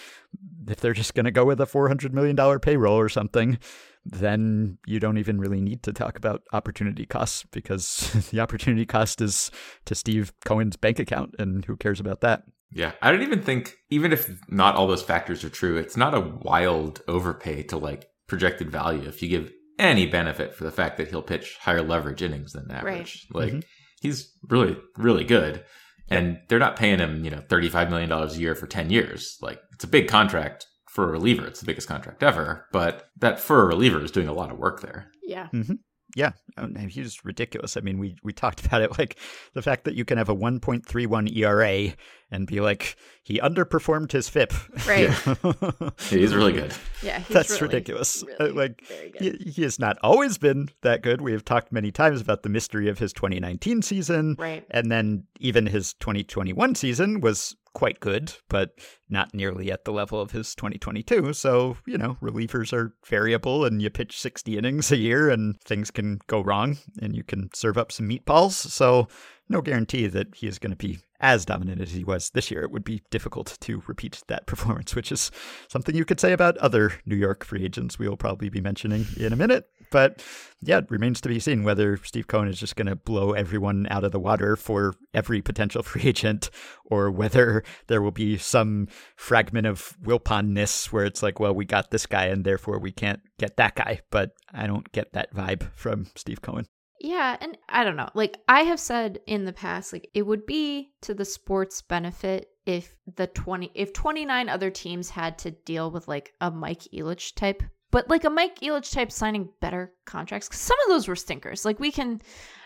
if they're just going to go with a $400 million payroll or something then you don't even really need to talk about opportunity costs because the opportunity cost is to Steve Cohen's bank account, and who cares about that? Yeah, I don't even think, even if not all those factors are true, it's not a wild overpay to like projected value if you give any benefit for the fact that he'll pitch higher leverage innings than average. Like Mhm. he's really, really good. And they're not paying him, you know, $35 million a year for 10 years. Like it's a big contract for a reliever. It's the biggest contract ever. But that for a reliever is doing a lot of work there. Yeah. Mm-hmm. Yeah, oh, no, he's ridiculous. I mean, we we talked about it like the fact that you can have a 1.31 ERA and be like, he underperformed his FIP. Right. He's really good. Yeah, he's That's really, ridiculous. Uh, really like very good. he, he has not always been that good. We have talked many times about the mystery of his 2019 season, Right. and then even his 2021 season was quite good, but not nearly at the level of his 2022. So, you know, relievers are variable and you pitch 60 innings a year and things can go wrong and you can serve up some meatballs. So, no guarantee that he is going to be as dominant as he was this year. It would be difficult to repeat that performance, which is something you could say about other New York free agents we will probably be mentioning in a minute. But yeah, it remains to be seen whether Steve Cohen is just going to blow everyone out of the water for every potential free agent or whether there will be some fragment of Wilponness where it's like, well, we got this guy and therefore we can't get that guy. But I don't get that vibe from Steve Cohen. Yeah, and I don't know. Like I have said in the past, like it would be to the sports benefit if the 20 if 29 other teams had to deal with like a Mike Ilitch type, but like a Mike Ilitch type signing better contracts cuz some of those were stinkers. Like we can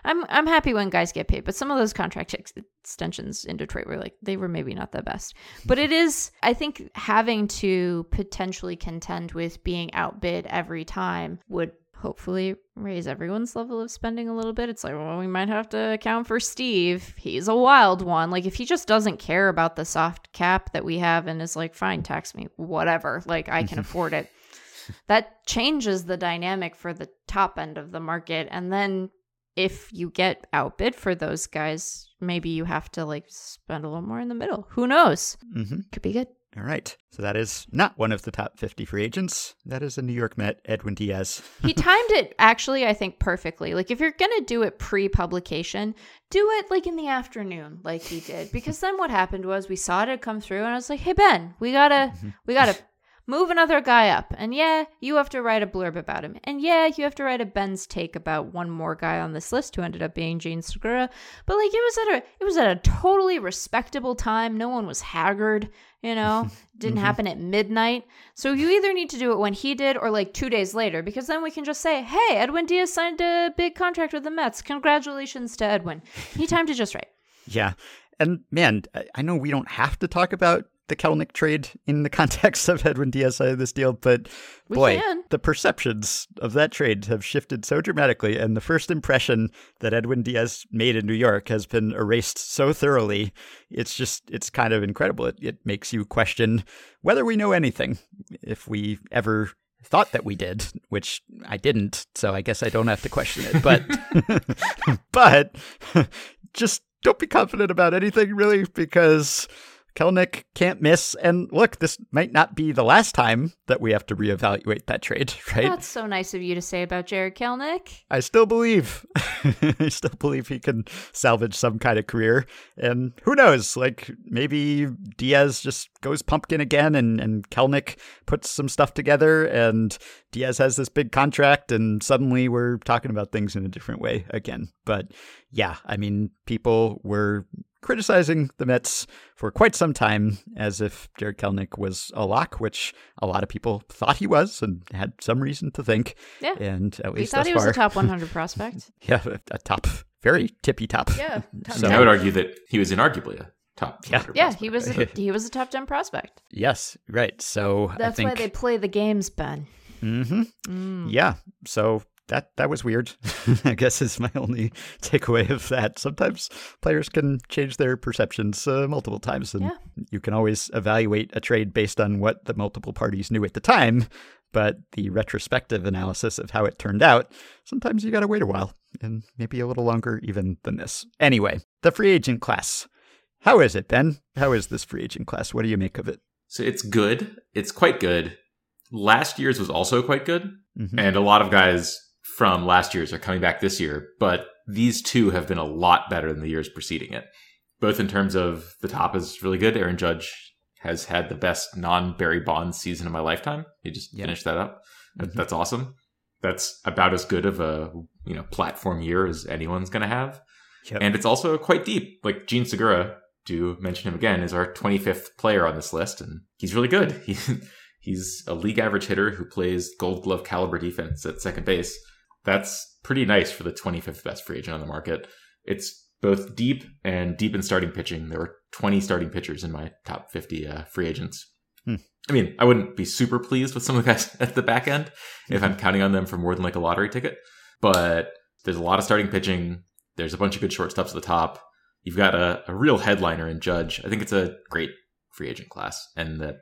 I'm I'm happy when guys get paid, but some of those contract ex- extensions in Detroit were like they were maybe not the best. But it is I think having to potentially contend with being outbid every time would hopefully raise everyone's level of spending a little bit. It's like, well, we might have to account for Steve. He's a wild one. Like, if he just doesn't care about the soft cap that we have and is like, fine, tax me, whatever, like, I can afford it, that changes the dynamic for the top end of the market. And then if you get outbid for those guys, maybe you have to like spend a little more in the middle. Who knows? Mm-hmm. Could be good. All right. So that is not one of the top 50 free agents. That is a New York Met, Edwin Diaz. he timed it actually i think perfectly. Like if you're gonna do it pre-publication do it like in the afternoon like he did. Because then what happened was we saw it come through and i was like hey ben we gotta mm-hmm. we gotta move another guy up. And yeah you have to write a blurb about him. And yeah you have to write a ben's take about one more guy on this list who ended up being jean segura. But like it was at a it was at a totally respectable time. No one was haggard you know didn't mm-hmm. happen at midnight. So you either need to do it when he did or like two days later because then we can just say hey edwin diaz signed a big contract with the mets. Congratulations to edwin. He timed it just right. Yeah. And man, I- I know we don't have to talk about the Kelenic trade in the context of Edwin Diaz of this deal, but We boy, can. the perceptions of that trade have shifted so dramatically. And the first impression that Edwin Diaz made in New York has been erased so thoroughly. It's just, it's kind of incredible. It, it makes you question whether we know anything, if we ever thought that we did, which I didn't. So I guess I don't have to question it. But, but just don't be confident about anything really because Kelenic can't miss. And look, this might not be the last time that we have to reevaluate that trade, right? that's so nice of you to say about jarred kelenic I still believe. I still believe he can salvage some kind of career. And who knows? Like maybe Diaz just goes pumpkin again and, and Kelenic puts some stuff together and Diaz has this big contract and suddenly we're talking about things in a different way again. But yeah, I mean, people were criticizing the Mets for quite some time as if Jarred Kelenic was a lock, which a lot of people thought he was and had some reason to think. Yeah. And at we least thought thus he was far, a top 100 prospect yeah, a, a top, very tippy top. yeah top So- I would argue that he was inarguably a top. Yeah. yeah prospect. he was a, he was a top 10 prospect Yes, right. So I that's think, why they play the games ben Mm-hmm. Mm. yeah. So that that was weird. I guess is my only takeaway of that. Sometimes players can change their perceptions uh, multiple times, and Yeah. you can always evaluate a trade based on what the multiple parties knew at the time. But the retrospective analysis of how it turned out, sometimes you got to wait a while, and maybe a little longer even than this. Anyway, the free agent class. How is it, Ben? How is this free agent class? What do you make of it? So it's good. It's quite good. Last year's was also quite good. Mhm. And a lot of guys from last year's are coming back this year, but these two have been a lot better than the years preceding it. Both in terms of the top is really good. Aaron Judge has had the best non Barry Bonds season of my lifetime. He just Yeah. finished that up. Mhm. That's awesome. That's about as good of a you know platform year as anyone's going to have. Yep. And it's also quite deep. Like Jean Segura, to mention him again, is our 25th player on this list, and he's really good. He, he's a league average hitter who plays gold glove caliber defense at second base. That's pretty nice for the 25th best free agent on the market. It's both deep and deep in starting pitching. There were 20 starting pitchers in my top 50 uh, free agents. Hmm. I mean, I wouldn't be super pleased with some of the guys at the back end if I'm counting on them for more than like a lottery ticket. But there's a lot of starting pitching. There's a bunch of good shortstops at the top. You've got a, a real headliner in Judge. I think it's a great free agent class. And that,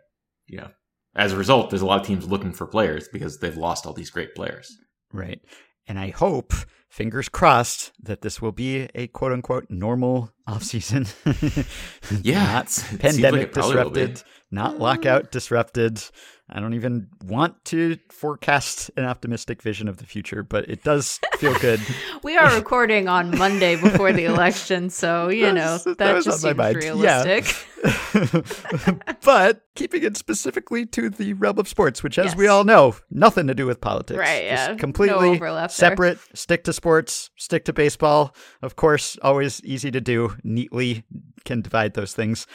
you know, as a result, there's a lot of teams looking for players because they've lost all these great players. Right. And I hope, fingers crossed, that this will be a quote unquote normal offseason. Yeah, not it's- it seems like pandemic it probably will be. disrupted, not lockout disrupted. I don't even want to forecast an optimistic vision of the future, but it does feel good. We are recording on Monday before the election, so you know that that, just seems mind. Yeah. realistic. but keeping it specifically to the realm of sports, which, as we all know, nothing to do with politics. Right, Just yeah. No completely there. separate. Stick to sports, stick to baseball. Of course, always easy to do, neatly can divide those things.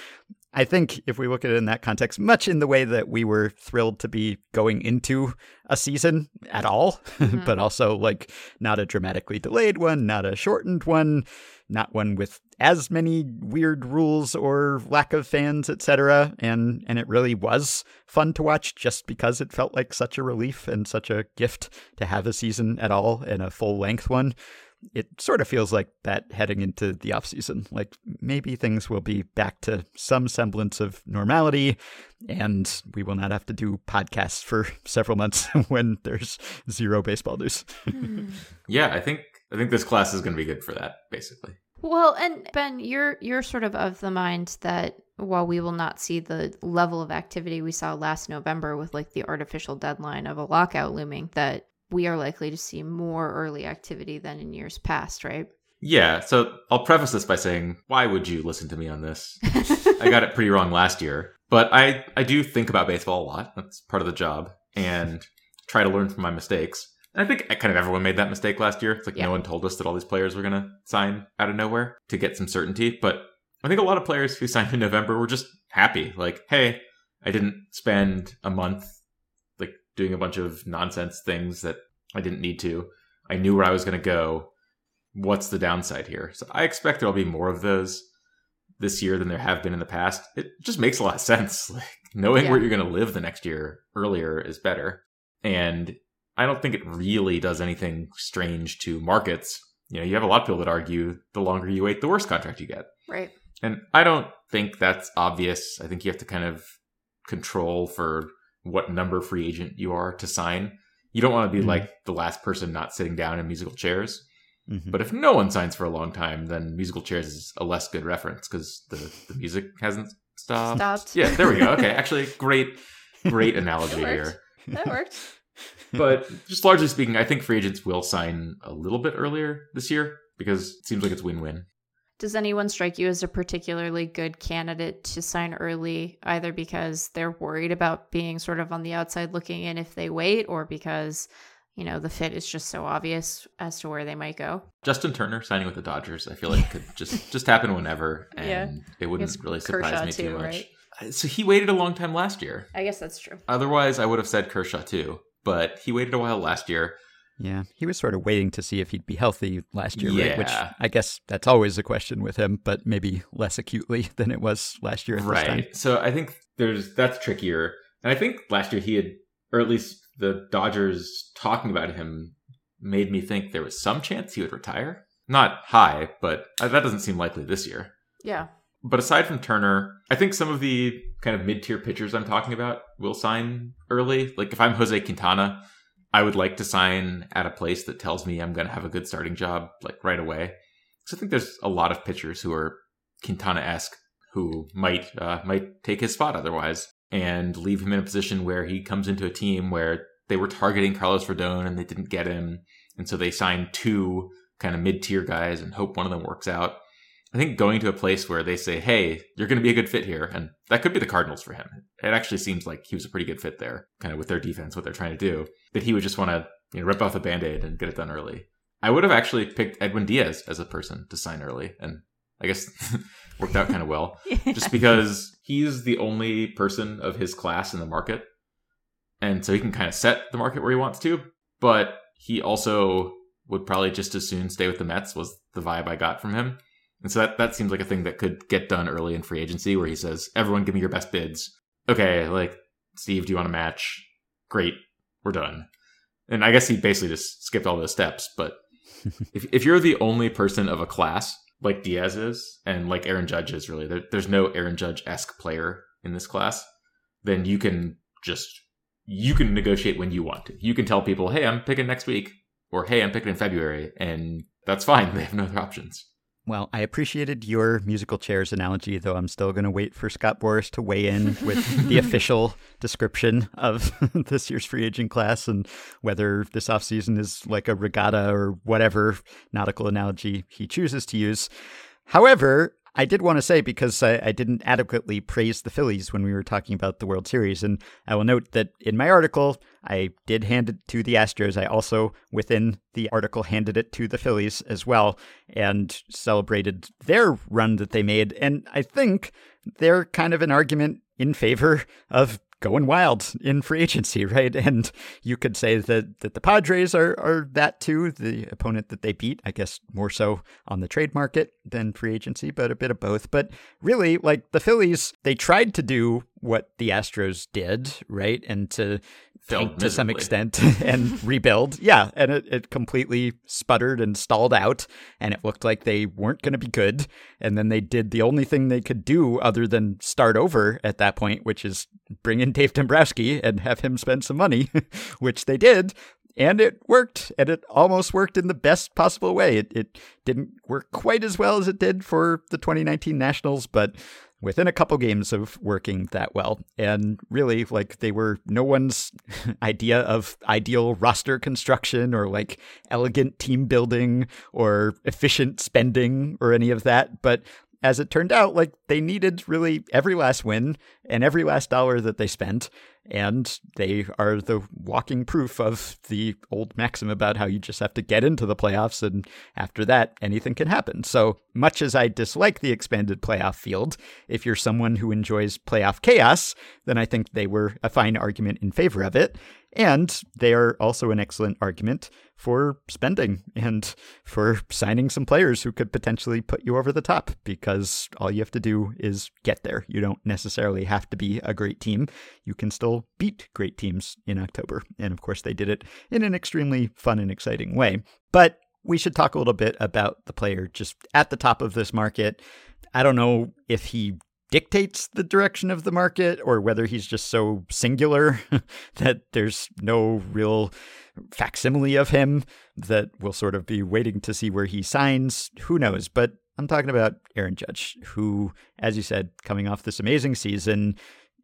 I think if we look at it in that context, much in the way that we were thrilled to be going into a season at all, Mm-hmm. but also like not a dramatically delayed one, not a shortened one, not one with as many weird rules or lack of fans, etc. And and it really was fun to watch just because it felt like such a relief and such a gift to have a season at all and a full length one it sort of feels like that heading into the off season. Like maybe things will be back to some semblance of normality, and we will not have to do podcasts for several months when there's zero baseball news. Hmm. Yeah, I think I think this class is going to be good for that, basically. Well, and Ben, you're you're sort of of the mind that while we will not see the level of activity we saw last November with like the artificial deadline of a lockout looming, that we are likely to see more early activity than in years past, right? Yeah, so I'll preface this by saying, why would you listen to me on this? I got it pretty wrong last year, but I I do think about baseball a lot. That's part of the job, and try to learn from my mistakes. And I think kind of everyone made that mistake last year. It's like Yeah. no one told us that all these players were going to sign out of nowhere to get some certainty. But I think a lot of players who signed in November were just happy. Like, hey, I didn't spend a month doing a bunch of nonsense things that I didn't need to. I knew where I was going to go. What's the downside here? So I expect there'll be more of those this year than there have been in the past. It just makes a lot of sense. Like knowing where you're going to live the next year earlier is better. And I don't think it really does anything strange to markets. You know, you have a lot of people that argue the longer you wait, the worse contract you get. Right. And I don't think that's obvious. I think you have to kind of control for what number free agent you are to sign. You don't want to be Mhm. like the last person not sitting down in musical chairs. Mhm. But if no one signs for a long time, then musical chairs is a less good reference because the, the music hasn't stopped. Stopped. Yeah, there we go. Okay, actually, great, great analogy That here. That worked. But just largely speaking, I think free agents will sign a little bit earlier this year because it seems like it's win-win. Does anyone strike you as a particularly good candidate to sign early, either because they're worried about being sort of on the outside looking in if they wait, or because, you know, the fit is just so obvious as to where they might go? Justin Turner signing with the Dodgers, I feel like could just just happen whenever, and Yeah. it wouldn't really surprise Kershaw me too, too, much. right? Uh, So he waited a long time last year. I guess that's true. Otherwise, I would have said Kershaw too, but he waited a while last year. Yeah, he was sort of waiting to see if he'd be healthy last year, right? Which I guess that's always a question with him, but maybe less acutely than it was last year at this time. Right. So I think there's that's trickier. And I think last year he had, or at least the Dodgers talking about him made me think there was some chance he would retire. Not high, but uh, that doesn't seem likely this year. Yeah. But aside from Turner, I think some of the kind of mid tier pitchers I'm talking about will sign early. Like if I'm Jose Quintana, I would like to sign at a place that tells me I'm going to have a good starting job like right away. So I think there's a lot of pitchers who are Quintana esque who might uh, might take his spot otherwise and leave him in a position where he comes into a team where they were targeting Carlos Rodon and they didn't get him, and so they signed two kind of mid tier guys and hope one of them works out. I think going to a place where they say, "Hey, you're going to be a good fit here," and that could be the Cardinals for him. It actually seems like he was a pretty good fit there, kind of with their defense, what they're trying to do. That he would just want to you know, rip off the band aid and get it done early. I would have actually picked Edwin Diaz as a person to sign early, and I guess worked out kind of well, just because he's the only person of his class in the market, and so he can kind of set the market where he wants to. But he also would probably just as soon stay with the Mets was the vibe I got from him And so that, that seems like a thing that could get done early in free agency where he says, everyone give me your best bids. Okay, like, Steve, do you want to match? Great, we're done. And I guess he basically just skipped all those steps. But if, if you're the only person of a class, like Diaz is, and like Aaron Judge is really, there, there's no Aaron Judge esque player in this class, then you can just, you can negotiate when you want to. You can tell people, hey, I'm picking next week, or hey, I'm picking in February, and that's fine. They have no other options. Well, I appreciated your musical chairs analogy, though I'm still going to wait for Scott Boras to weigh in with the official description of this year's free agent class and whether this offseason is like a regatta or whatever nautical analogy he chooses to use. However, I did want to say because I, I, didn't adequately praise the Phillies when we were talking about the World Series, and I will note that in my article I did hand it to the Astros. I also, within the article, handed it to the Phillies as well, and celebrated their run that they made. And I think they're kind of an argument in favor of going wild in free agency, right? And you could say that that the Padres are are that too, the opponent that they beat, I guess more so on the trade market than free agency, but a bit of both. But really, like the Phillies, they tried to do what the Astros did, right? And to to some extent and rebuild. Yeah, and it, it completely sputtered and stalled out, and it looked like they weren't going to be good. And then they did the only thing they could do other than start over at that point, which is bring in Dave Dombrowski and have him spend some money, which they did. And it worked, and it almost worked in the best possible way. It, it didn't work quite as well as it did for the 2019 Nationals, but within a couple games of working that well. And really, like, they were no one's idea of ideal roster construction or like elegant team building or efficient spending or any of that. But as it turned out, like they needed really every last win and every last dollar that they spent. And they are the walking proof of the old maxim about how you just have to get into the playoffs. And after that, anything can happen. So much as I dislike the expanded playoff field, if you're someone who enjoys playoff chaos, then I think they were a fine argument in favor of it. And they are also an excellent argument for spending and for signing some players who could potentially put you over the top because all you have to do is get there. You don't necessarily have to be a great team. You can still beat great teams in October. And of course, they did it in an extremely fun and exciting way. But we should talk a little bit about the player just at the top of this market. I don't know if he dictates the direction of the market or whether he's just so singular that there's no real facsimile of him that we'll sort of be waiting to see where he signs. Who knows? But I'm talking about Aaron Judge, who, as you said, coming off this amazing season.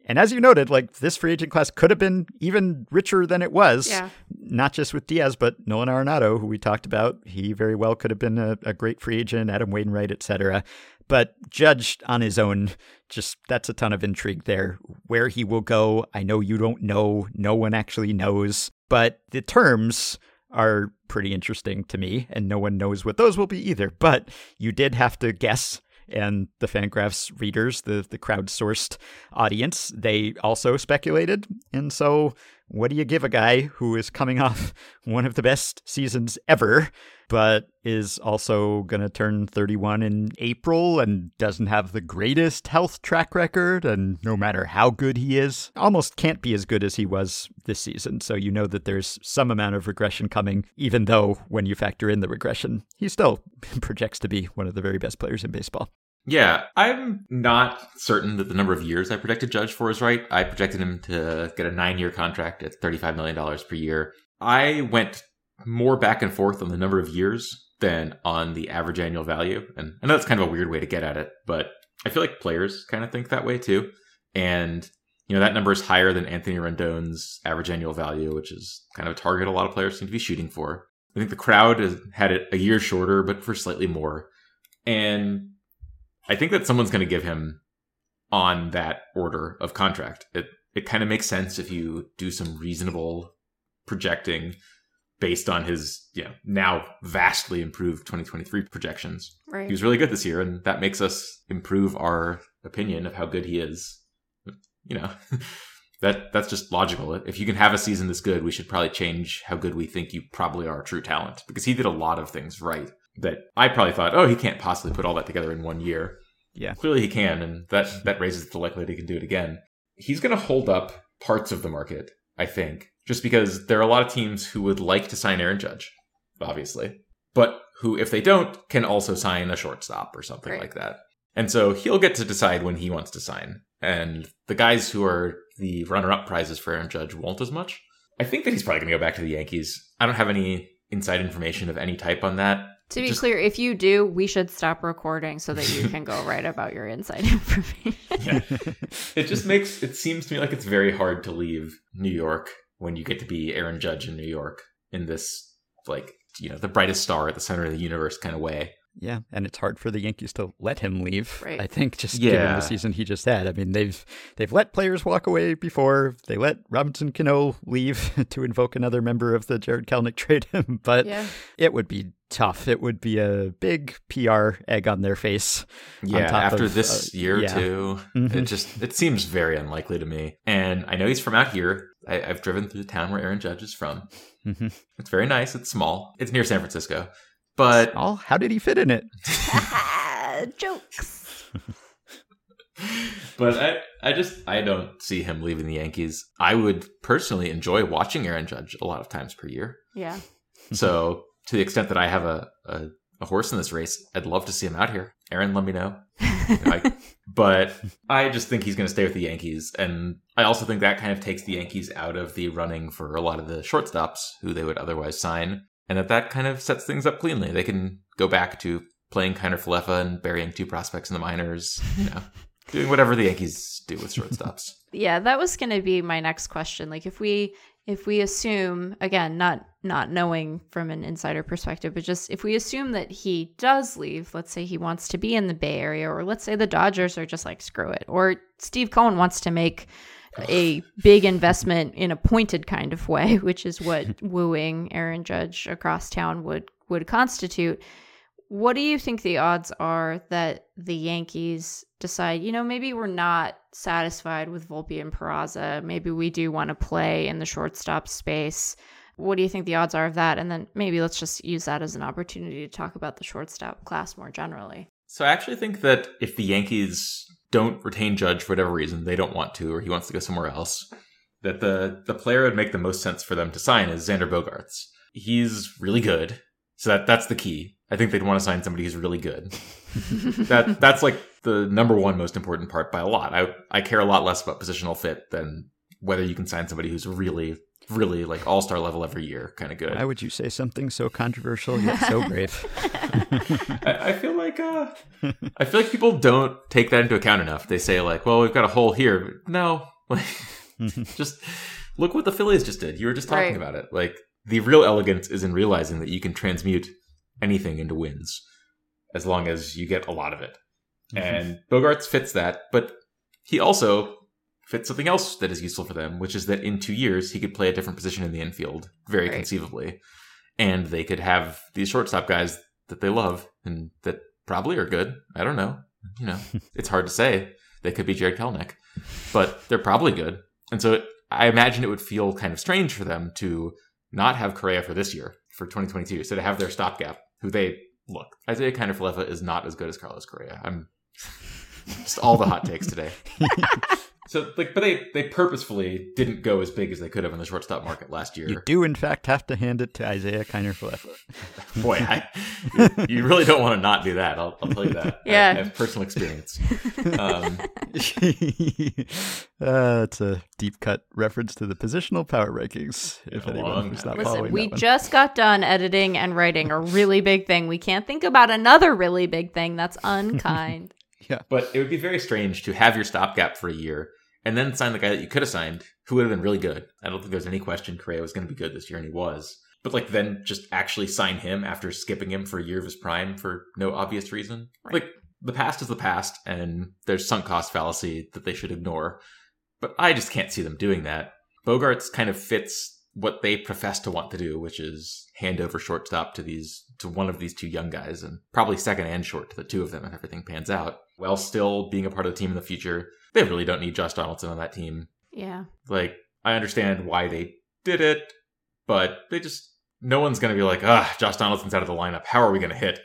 And as you noted, like this free agent class could have been even richer than it was. Yeah. Not just with Diaz, but Nolan Arenado, who we talked about. He very well could have been a, a great free agent, Adam Wainwright, et cetera but judged on his own, just that's a ton of intrigue there. Where he will go, I know you don't know, no one actually knows, but the terms are pretty interesting to me, and no one knows what those will be either. But you did have to guess and the Fangraphs readers, the the crowdsourced audience, they also speculated. And so, what do you give a guy who is coming off one of the best seasons ever but is also going to turn 31 in April and doesn't have the greatest health track record. And no matter how good he is, almost can't be as good as he was this season. So you know that there's some amount of regression coming, even though when you factor in the regression, he still projects to be one of the very best players in baseball. Yeah, I'm not certain that the number of years I predicted Judge for is right. I projected him to get a nine year contract at $35 million per year. I went more back and forth on the number of years than on the average annual value. And I know that's kind of a weird way to get at it, but I feel like players kind of think that way too. And, you know, that number is higher than Anthony Rendon's average annual value, which is kind of a target a lot of players seem to be shooting for. I think the crowd had it a year shorter, but for slightly more. And I think that someone's going to give him on that order of contract. It it kind of makes sense if you do some reasonable projecting based on his you know, now vastly improved 2023 projections. Right. He was really good this year, and that makes us improve our opinion of how good he is. You know, that that's just logical. If you can have a season this good, we should probably change how good we think you probably are true talent because he did a lot of things right. That I probably thought, oh, he can't possibly put all that together in one year. Yeah. Clearly he can, and that, that raises the likelihood he can do it again. He's going to hold up parts of the market, I think, just because there are a lot of teams who would like to sign Aaron Judge, obviously, but who, if they don't, can also sign a shortstop or something Right. like that. And so he'll get to decide when he wants to sign. And the guys who are the runner up prizes for Aaron Judge won't as much. I think that he's probably going to go back to the Yankees. I don't have any inside information of any type on that. To be Just- clear, if you do, we should stop recording so that you can go write about your inside information. Yeah. it just makes it seems to me like it's very hard to leave New York when you get to be Aaron Judge in New York in this like you know the brightest star at the center of the universe kind of way. Yeah, and it's hard for the Yankees to let him leave. Right. I think just given the season he just had. I mean, they've they've let players walk away before. They let Robinson Cano leave to invoke another member of the Jarred Kelenic trade, but yeah. it would be tough. It would be a big PR egg on their face. on Yeah, top after of, this uh, year yeah. too, Mhm. it just it seems very unlikely to me. And I know he's from out here. I, I've driven through the town where Aaron Judge is from. Mhm. It's very nice. It's small. It's near San Francisco, but Oh, how did he fit in it? Jokes. but I, I just I don't see him leaving the Yankees. I would personally enjoy watching Aaron Judge a lot of times per year. Yeah. So to the extent that I have a, a, a horse in this race, I'd love to see him out here. Aaron, let me know. I- but I just think he's going to stay with the Yankees, and I also think that kind of takes the Yankees out of the running for a lot of the shortstops who they would otherwise sign, and that that kind of sets things up cleanly. They can go back to playing Kiner Falefa and burying two prospects in the minors, you know, doing whatever the Yankees do with shortstops. yeah that was going to be my next question like if we if we assume again not not knowing from an insider perspective but just if we assume that he does leave let's say he wants to be in the bay area or let's say the dodgers are just like screw it or steve cohen wants to make a big investment in a pointed kind of way which is what wooing aaron judge across town would would constitute what do you think the odds are that the Yankees decide, you know, maybe we're not satisfied with Volpe and Peraza. Maybe we do want to play in the shortstop space. What do you think the odds are of that? And then maybe let's just use that as an opportunity to talk about the shortstop class more generally. So I actually think that if the Yankees don't retain Judge for whatever reason, they don't want to, or he wants to go somewhere else, that the the player would make the most sense for them to sign is Xander Bogaerts. He's really good, so that that's the key. I think they'd want to sign somebody who's really good. that that's like the number one most important part by a lot. I I care a lot less about positional fit than whether you can sign somebody who's really really like all star level every year, kind of good. Why would you say something so controversial yet so brave? I, I feel like uh, I feel like people don't take that into account enough. They say like, "Well, we've got a hole here." No, like just look what the Phillies just did. You were just talking Right. about it. Like the real elegance is in realizing that you can transmute anything into wins as long as you get a lot of it. And Bogaerts fits that, but he also fits something else that is useful for them, which is that in two years he could play a different position in the infield, very Right. conceivably, and they could have these shortstop guys that they love and that probably are good. I don't know. You know, it's hard to say. They could be Jarred Kelenic, but they're probably good. And so I imagine it would feel kind of strange for them to not have Correa for this year, for 2022, so to have their stopgap, who they look. Isiah Kiner is not as good as Carlos Correa. I'm just all the hot takes today. so, like, but they they purposefully didn't go as big as they could have in the shortstop market last year. You do, in fact, have to hand it to Isiah Kiner Falefa. Boy, I, you really don't want to not do that. I'll, I'll tell you that. Yeah. I, have personal experience. Um, uh, it's a deep cut reference to the positional power rankings. If Yeah, anyone long was not. Listen, following we that one. just got done editing and writing a really big thing. We can't think about another really big thing. That's unkind. Yeah. But it would be very strange to have your stopgap for a year and then sign the guy that you could have signed, who would have been really good. I don't think there's any question Correa was going to be good this year, and he was. But like then just actually sign him after skipping him for a year of his prime for no obvious reason. Right. Like the past is the past, and there's sunk cost fallacy that they should ignore. But I just can't see them doing that. Bogaerts kind of fits what they profess to want to do, which is hand over shortstop to these to one of these two young guys, and probably second and short to the two of them if everything pans out, while still being a part of the team in the future. They really don't need Josh Donaldson on that team. yeah. Like, I understand why they did it, but they just no one's going to be like, ah, Josh Donaldson's out of the lineup. How are we going to hit?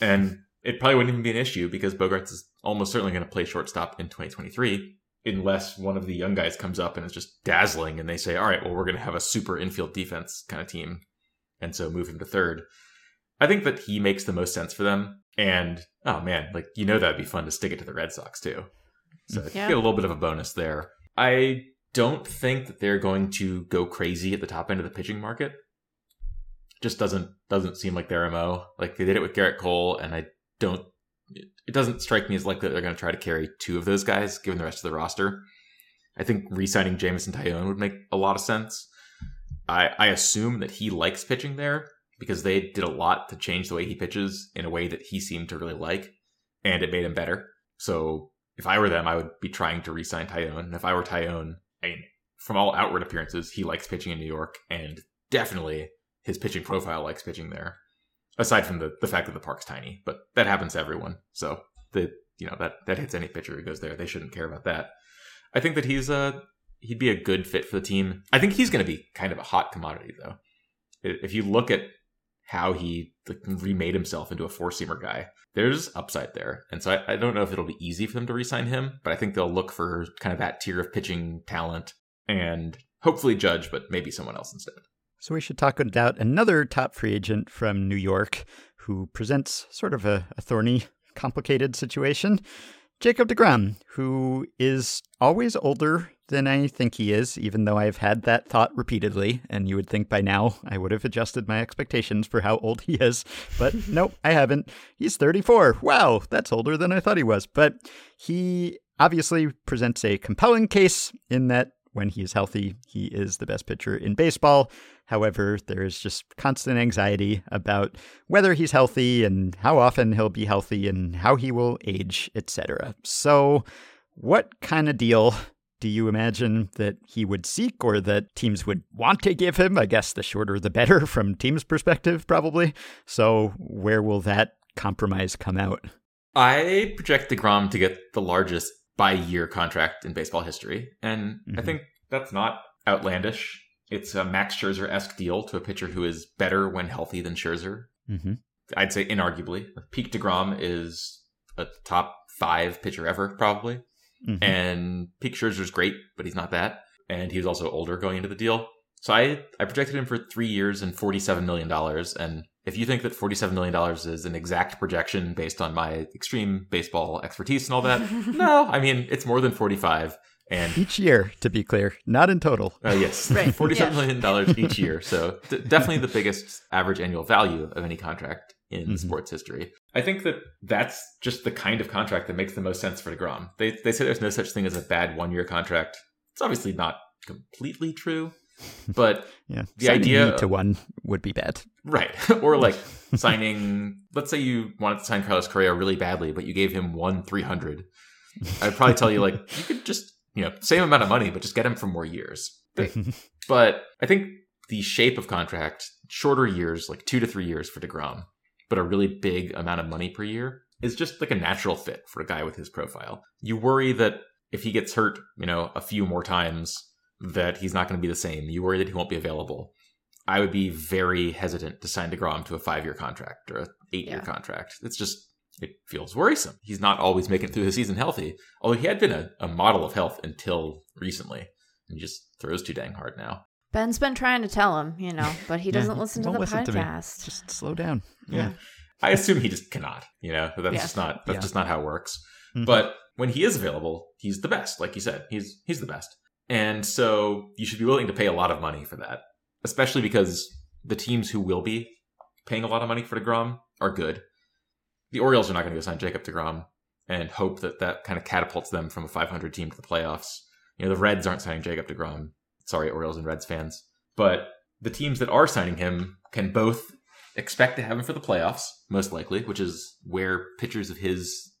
And it probably wouldn't even be an issue because Bogaerts is almost certainly going to play shortstop in 2023 unless one of the young guys comes up and is just dazzling and they say, all right, well, we're going to have a super infield defense kind of team. And so move him to third. I think that he makes the most sense for them. And oh man, like, you know, that'd be fun to stick it to the Red Sox too. So Yeah. get a little bit of a bonus there. I don't think that they're going to go crazy at the top end of the pitching market. Just doesn't doesn't seem like their mo. Like they did it with Gerrit Cole, and I don't. It doesn't strike me as likely that they're going to try to carry two of those guys, given the rest of the roster. I think re-signing Jameson Taillon would make a lot of sense. I I assume that he likes pitching there because they did a lot to change the way he pitches in a way that he seemed to really like, and it made him better. So if I were them, I would be trying to re-sign Taillon. And if I were Taillon, I mean, from all outward appearances, he likes pitching in New York, and definitely his pitching profile likes pitching there. Aside from the, the fact that the park's tiny, but that happens to everyone. So the you know that that hits any pitcher who goes there. They shouldn't care about that. I think that he's a he'd be a good fit for the team. I think he's going to be kind of a hot commodity though. If you look at how he remade himself into a four seamer guy, there's upside there. And so I, I don't know if it'll be easy for them to re-sign him, but I think they'll look for kind of that tier of pitching talent and hopefully Judge, but maybe someone else instead. So we should talk about another top free agent from New York who presents sort of a, a thorny, complicated situation. Jacob DeGrom, who is always older than I think he is, even though I've had that thought repeatedly, and you would think by now I would have adjusted my expectations for how old he is. But nope, I haven't. He's 34. Wow, that's older than I thought he was. But he obviously presents a compelling case in that when he is healthy, he is the best pitcher in baseball. However, there is just constant anxiety about whether he's healthy and how often he'll be healthy and how he will age, etc. So, what kind of deal do you imagine that he would seek or that teams would want to give him? I guess the shorter the better from team's perspective, probably. So, where will that compromise come out? I project DeGrom to get the largest by year contract in baseball history. And I Mhm. think that's not outlandish. It's a Max Scherzer esque deal to a pitcher who is better when healthy than Scherzer. Mm-hmm. I'd say inarguably. Peak DeGrom is a top five pitcher ever, probably. Mm-hmm. And Peak Scherzer's great, but he's not that. And he was also older going into the deal. So I, I projected him for three years and $47 million. And if you think that $47 million is an exact projection based on my extreme baseball expertise and all that, no, I mean, it's more than 45. And Each year, to be clear, not in total. uh, yes, Right, forty-seven yeah. million dollars each year. So d- definitely the biggest average annual value of any contract in Mhm. sports history. I think that that's just the kind of contract that makes the most sense for Degrom. They they say there's no such thing as a bad one-year contract. It's obviously not completely true, but Yeah, The signing idea- to one would be bad. right. or like signing. Let's say you wanted to sign Carlos Correa really badly, but you gave him one three hundred. I'd probably tell you like you could just you know same amount of money, but just get him for more years. But I think the shape of contract, shorter years, like two to three years for DeGrom, but a really big amount of money per year, is just like a natural fit for a guy with his profile. You worry that if he gets hurt, you know, a few more times, that he's not going to be the same. You worry that he won't be available. I would be very hesitant to sign DeGrom to a five year contract or an eight year Yeah. contract. It's just, it feels worrisome. He's not always making it through the season healthy, although he had been a, a model of health until recently. And he just throws too dang hard now. Ben's been trying to tell him, you know, but he doesn't he listen to the listen to podcast. Just slow down. Yeah. I assume he just cannot. You know, that's Yeah. just not that's Yeah. just not how it works. Mhm. But when he is available, he's the best. Like you said, he's he's the best. And so you should be willing to pay a lot of money for that, especially because the teams who will be paying a lot of money for Degrom are good. The Orioles are not going to go sign Jacob Degrom and hope that that kind of catapults them from a 500 team to the playoffs. You know, the Reds aren't signing Jacob Degrom. Sorry, Orioles and Reds fans, but the teams that are signing him can both expect to have him for the playoffs, most likely, which is where pitchers of his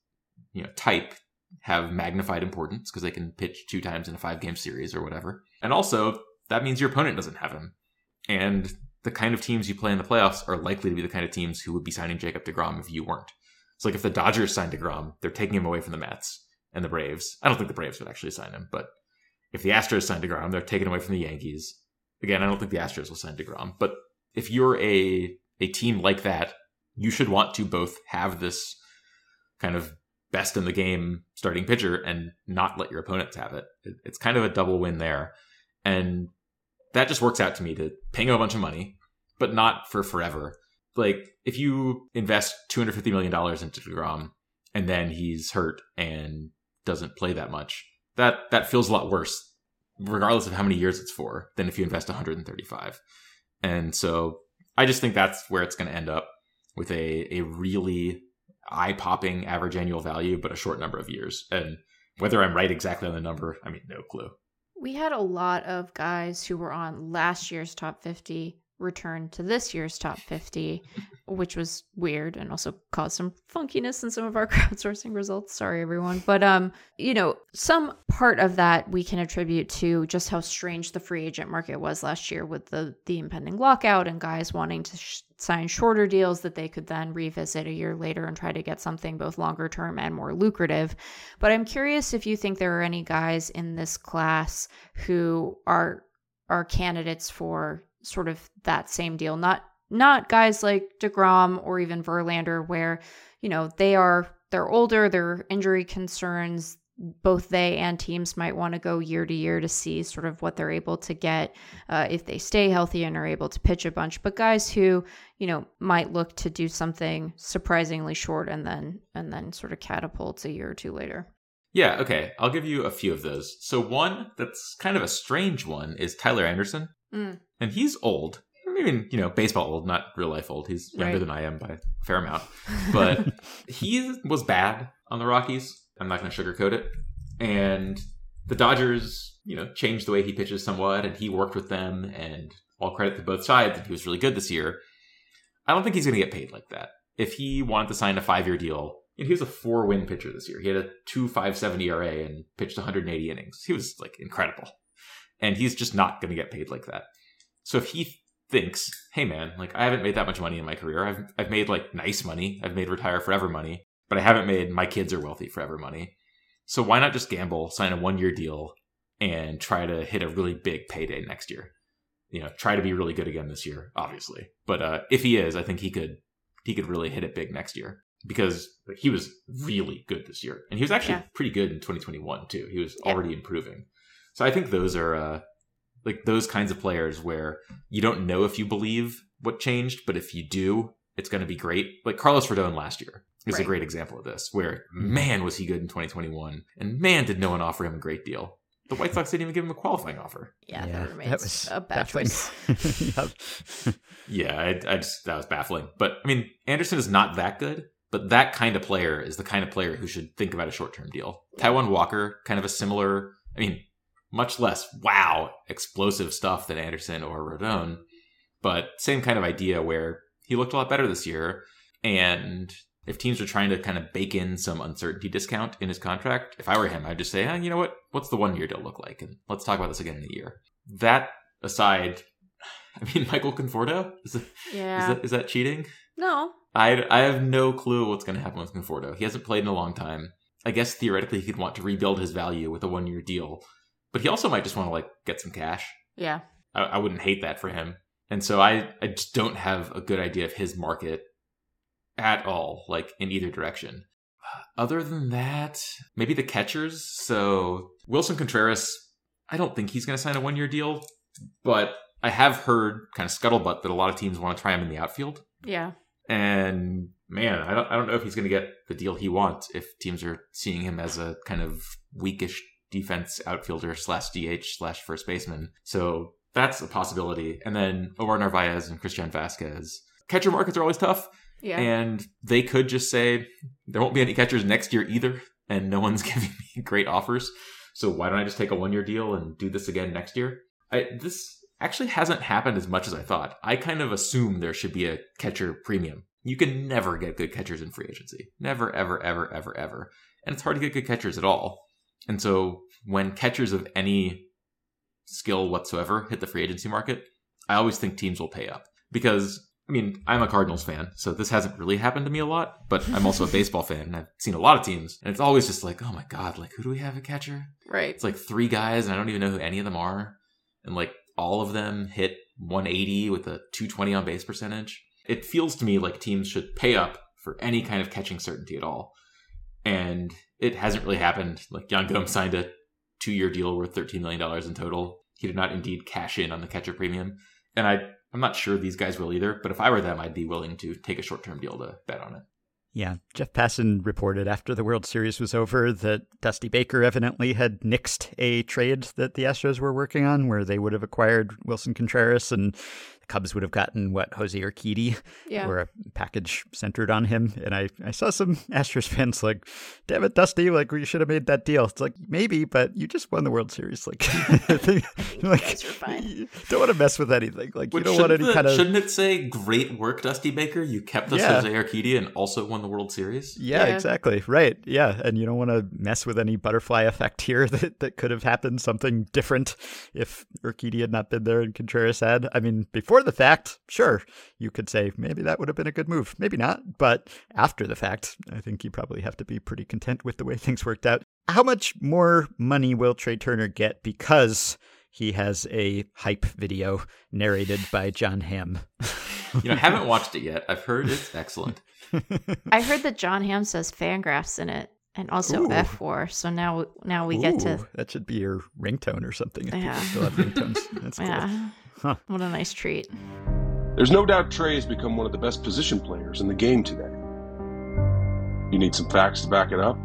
you know type have magnified importance because they can pitch two times in a five game series or whatever. And also, that means your opponent doesn't have him. And the kind of teams you play in the playoffs are likely to be the kind of teams who would be signing Jacob DeGrom if you weren't. It's like if the Dodgers signed DeGrom, they're taking him away from the Mets and the Braves. I don't think the Braves would actually sign him, but if the Astros signed DeGrom, they're taking him away from the Yankees. Again, I don't think the Astros will sign DeGrom, but if you're a a team like that, you should want to both have this kind of best in the game starting pitcher and not let your opponents have it. It's kind of a double win there. And that just works out to me to pay him a bunch of money, but not for forever. Like if you invest $250 million into DeGrom and then he's hurt and doesn't play that much, that, that feels a lot worse, regardless of how many years it's for, than if you invest 135. And so I just think that's where it's going to end up with a, a really eye popping average annual value, but a short number of years. And whether I'm right exactly on the number, I mean, no clue. We had a lot of guys who were on last year's top 50 return to this year's top 50, which was weird and also caused some funkiness in some of our crowdsourcing results. Sorry, everyone. But, um, you know, some part of that we can attribute to just how strange the free agent market was last year with the, the impending lockout and guys wanting to sh- sign shorter deals that they could then revisit a year later and try to get something both longer term and more lucrative. But I'm curious if you think there are any guys in this class who are are candidates for sort of that same deal. Not not guys like DeGrom or even Verlander where, you know, they are they're older, their injury concerns, both they and teams might want to go year to year to see sort of what they're able to get uh, if they stay healthy and are able to pitch a bunch. But guys who you know might look to do something surprisingly short and then and then sort of catapults a year or two later. Yeah, okay. I'll give you a few of those. So one that's kind of a strange one is Tyler Anderson. Mm. And he's old. I mean, you know, baseball old, not real life old. He's younger Right. than I am by a fair amount. But he was bad on the Rockies. I'm not going to sugarcoat it. And the Dodgers, you know, changed the way he pitches somewhat, and he worked with them. And all credit to both sides, and he was really good this year. I don't think he's going to get paid like that. If he wanted to sign a five year deal, and he was a four win pitcher this year. He had a 2.57 ERA and pitched 180 innings. He was like incredible. And he's just not going to get paid like that. So if he thinks, hey man, like I haven't made that much money in my career. I've I've made like nice money. I've made retire forever money, but I haven't made my kids are wealthy forever money. So why not just gamble, sign a one year deal, and try to hit a really big payday next year? You know, try to be really good again this year, obviously. But uh, if he is, I think he could he could really hit it big next year because he was really good this year, and he was actually Yeah. pretty good in 2021 too. He was Yeah. already improving. So I think those are uh, like those kinds of players where you don't know if you believe what changed, but if you do, it's going to be great. Like Carlos Rodon last year is a great example of this, where man was he good in 2021, and man did no one offer him a great deal. The White Sox didn't even give him a qualifying offer. Yeah, Yeah, that that was a bad baffling. choice. Yeah, I, I just that was baffling. But I mean, Anderson is not that good, but that kind of player is the kind of player who should think about a short term deal. Taijuan Walker, kind of a similar. I mean, much less wow explosive stuff than Anderson or Rodon, but same kind of idea where he looked a lot better this year. And if teams are trying to kind of bake in some uncertainty discount in his contract, if I were him, I'd just say, you know what? What's the one year deal look like? And let's talk about this again in a year. That aside, I mean, Michael Conforto is, is Yeah. that is that cheating? no. I I have no clue what's going to happen with Conforto. He hasn't played in a long time. I guess theoretically he could want to rebuild his value with a one year deal, but he also might just want to like get some cash. Yeah. I, I wouldn't hate that for him. And so I, I just don't have a good idea of his market at all, like in either direction. Other than that, maybe the catchers. So Willson Contreras, I don't think he's going to sign a one year deal, but I have heard kind of scuttlebutt that a lot of teams want to try him in the outfield. Yeah. And man, I don't, I don't know if he's going to get the deal he wants if teams are seeing him as a kind of weakish defense outfielder slash DH slash first baseman. So that's a possibility. And then Omar Narvaez and Christian Vázquez. Catcher markets are always tough, Yeah. and they could just say there won't be any catchers next year either, and no one's giving me great offers. So why don't I just take a one year deal and do this again next year? I, this actually hasn't happened as much as I thought. I kind of assumed there should be a catcher premium. You can never get good catchers in free agency. Never, ever, ever, ever, ever. And it's hard to get good catchers at all. And so when catchers of any skill whatsoever hit the free agency market, I always think teams will pay up. Because, I mean, I'm a Cardinals fan, so this hasn't really happened to me a lot, but I'm also a baseball fan and I've seen a lot of teams. And it's always just like, oh my God, like who do we have a catcher? right. It's like three guys and I don't even know who any of them are. And like all of them hit 180 with a 220 on base percentage. It feels to me like teams should pay up for any kind of catching certainty at all. And it hasn't really happened. Like Gomes signed a two year deal worth $13 million in total. He did not indeed cash in on the catcher premium. And I, I'm not sure these guys will either, but if I were them, I'd be willing to take a short term deal to bet on it. Yeah, Jeff Passan reported after the World Series was over that Dusty Baker evidently had nixed a trade that the Astros were working on where they would have acquired Willson Contreras and Cubs would have gotten what Jose Urquidy Yeah. or a package centered on him. And I, I saw some Astros fans like, damn it, Dusty, like we should have made that deal. It's like maybe, but you just won the World Series. Like, like guys are fine. you don't want to mess with anything. Like you don't want any the- kind of Shouldn't it say "Great work, Dusty Baker"? You kept us Yeah. Jose Urquidy and also won the World Series. Yeah, Yeah. exactly. Right. Yeah. And you don't want to mess with any butterfly effect here that, that could have happened, something different if Urquidy had not been there and Contreras had. I mean, before the fact, sure, you could say maybe that would have been a good move. Maybe not. But after the fact, I think you probably have to be pretty content with the way things worked out. How much more money will Trey Turner get because he has a hype video narrated by Jon Hamm? You know, I haven't watched it yet. I've heard it's excellent. I heard that Jon Hamm says Fangraphs in it, and also Ooh. fWAR. So now, now we get to that should be your ringtone or something. Yeah. people still have ringtones. That's cool. Yeah. Huh. What a nice treat. There's no doubt Trey has become one of the best position players in the game today. You need some facts to back it up?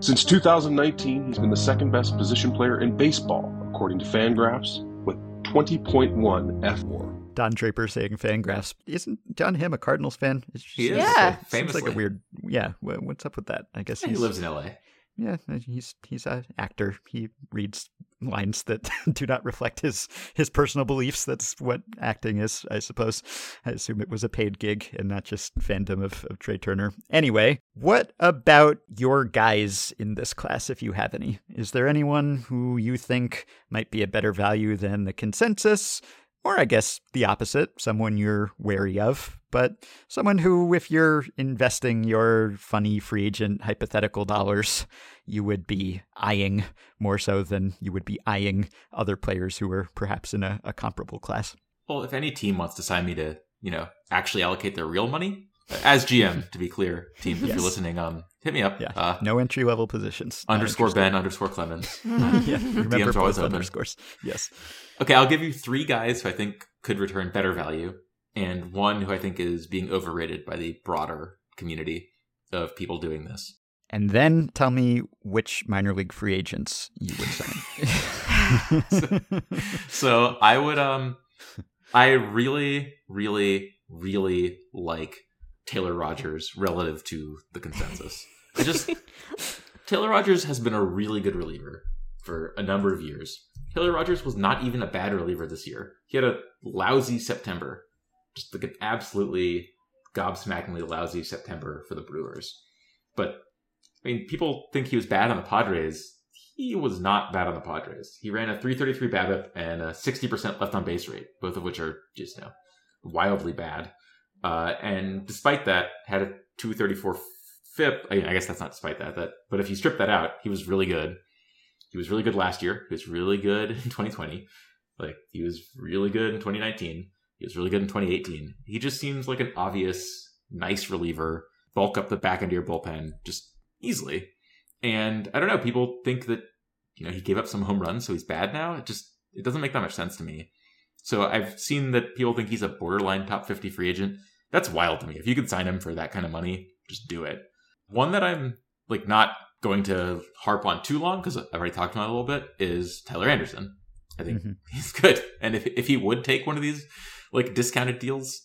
Since 2019, he's been the second best position player in baseball, according to Fangraphs, with 20.1 fWAR. Don Draper saying Fangraphs. Isn't Don Him a Cardinals fan? It He is, Yeah. Seems famously. like a weird. Yeah. What's up with that? I guess He lives in L.A. Yeah, he's he's an actor. He reads lines that do not reflect his his personal beliefs. That's what acting is, I suppose. I assume it was a paid gig and not just fandom of, of Trey Turner. Anyway, what about your guys in this class, if you have any? Is there anyone who you think might be a better value than the consensus? Or I guess the opposite, someone you're wary of, but someone who, if you're investing your funny free agent hypothetical dollars, you would be eyeing more so than you would be eyeing other players who are perhaps in a, a comparable class. Well, if any team wants to sign me to, you know, actually allocate their real money, as GM, to be clear, team, if Yes. you're listening, um, hit me up. Yeah, Uh, no entry level positions. Underscore. Ben underscore Clemens. yeah, remember DMs are always both open. underscores. Yes. Okay, I'll give you three guys who I think could return better value, and one who I think is being overrated by the broader community of people doing this. And then tell me which minor league free agents you would sign. So I would um I really, really, really like Taylor Rogers relative to the consensus. I just Taylor Rogers has been a really good reliever for a number of years. Taylor Rogers was not even a bad reliever this year. He had a lousy September. Just like an absolutely gobsmackingly lousy September for the Brewers. But I mean, people think he was bad on the Padres. He was not bad on the Padres. He ran a 333 BABIP and a 60% left on base rate, both of which are just you know wildly bad. Uh, and despite that, had a 234 FIP. I, I guess that's not despite that. That, but if you strip that out, he was really good. He was really good last year. He was really good in 2020. Like he was really good in 2019. He was really good in 2018. He just seems like an obvious, nice reliever. Bulk up the back end of your bullpen just easily. And I don't know. People think that you know he gave up some home runs, so he's bad now. It just it doesn't make that much sense to me. So I've seen that people think he's a borderline top 50 free agent. That's wild to me. If you could sign him for that kind of money, just do it. One that I'm like not going to harp on too long because I've already talked about it a little bit is Tyler Anderson. I think Mhm. he's good, and if if he would take one of these like discounted deals,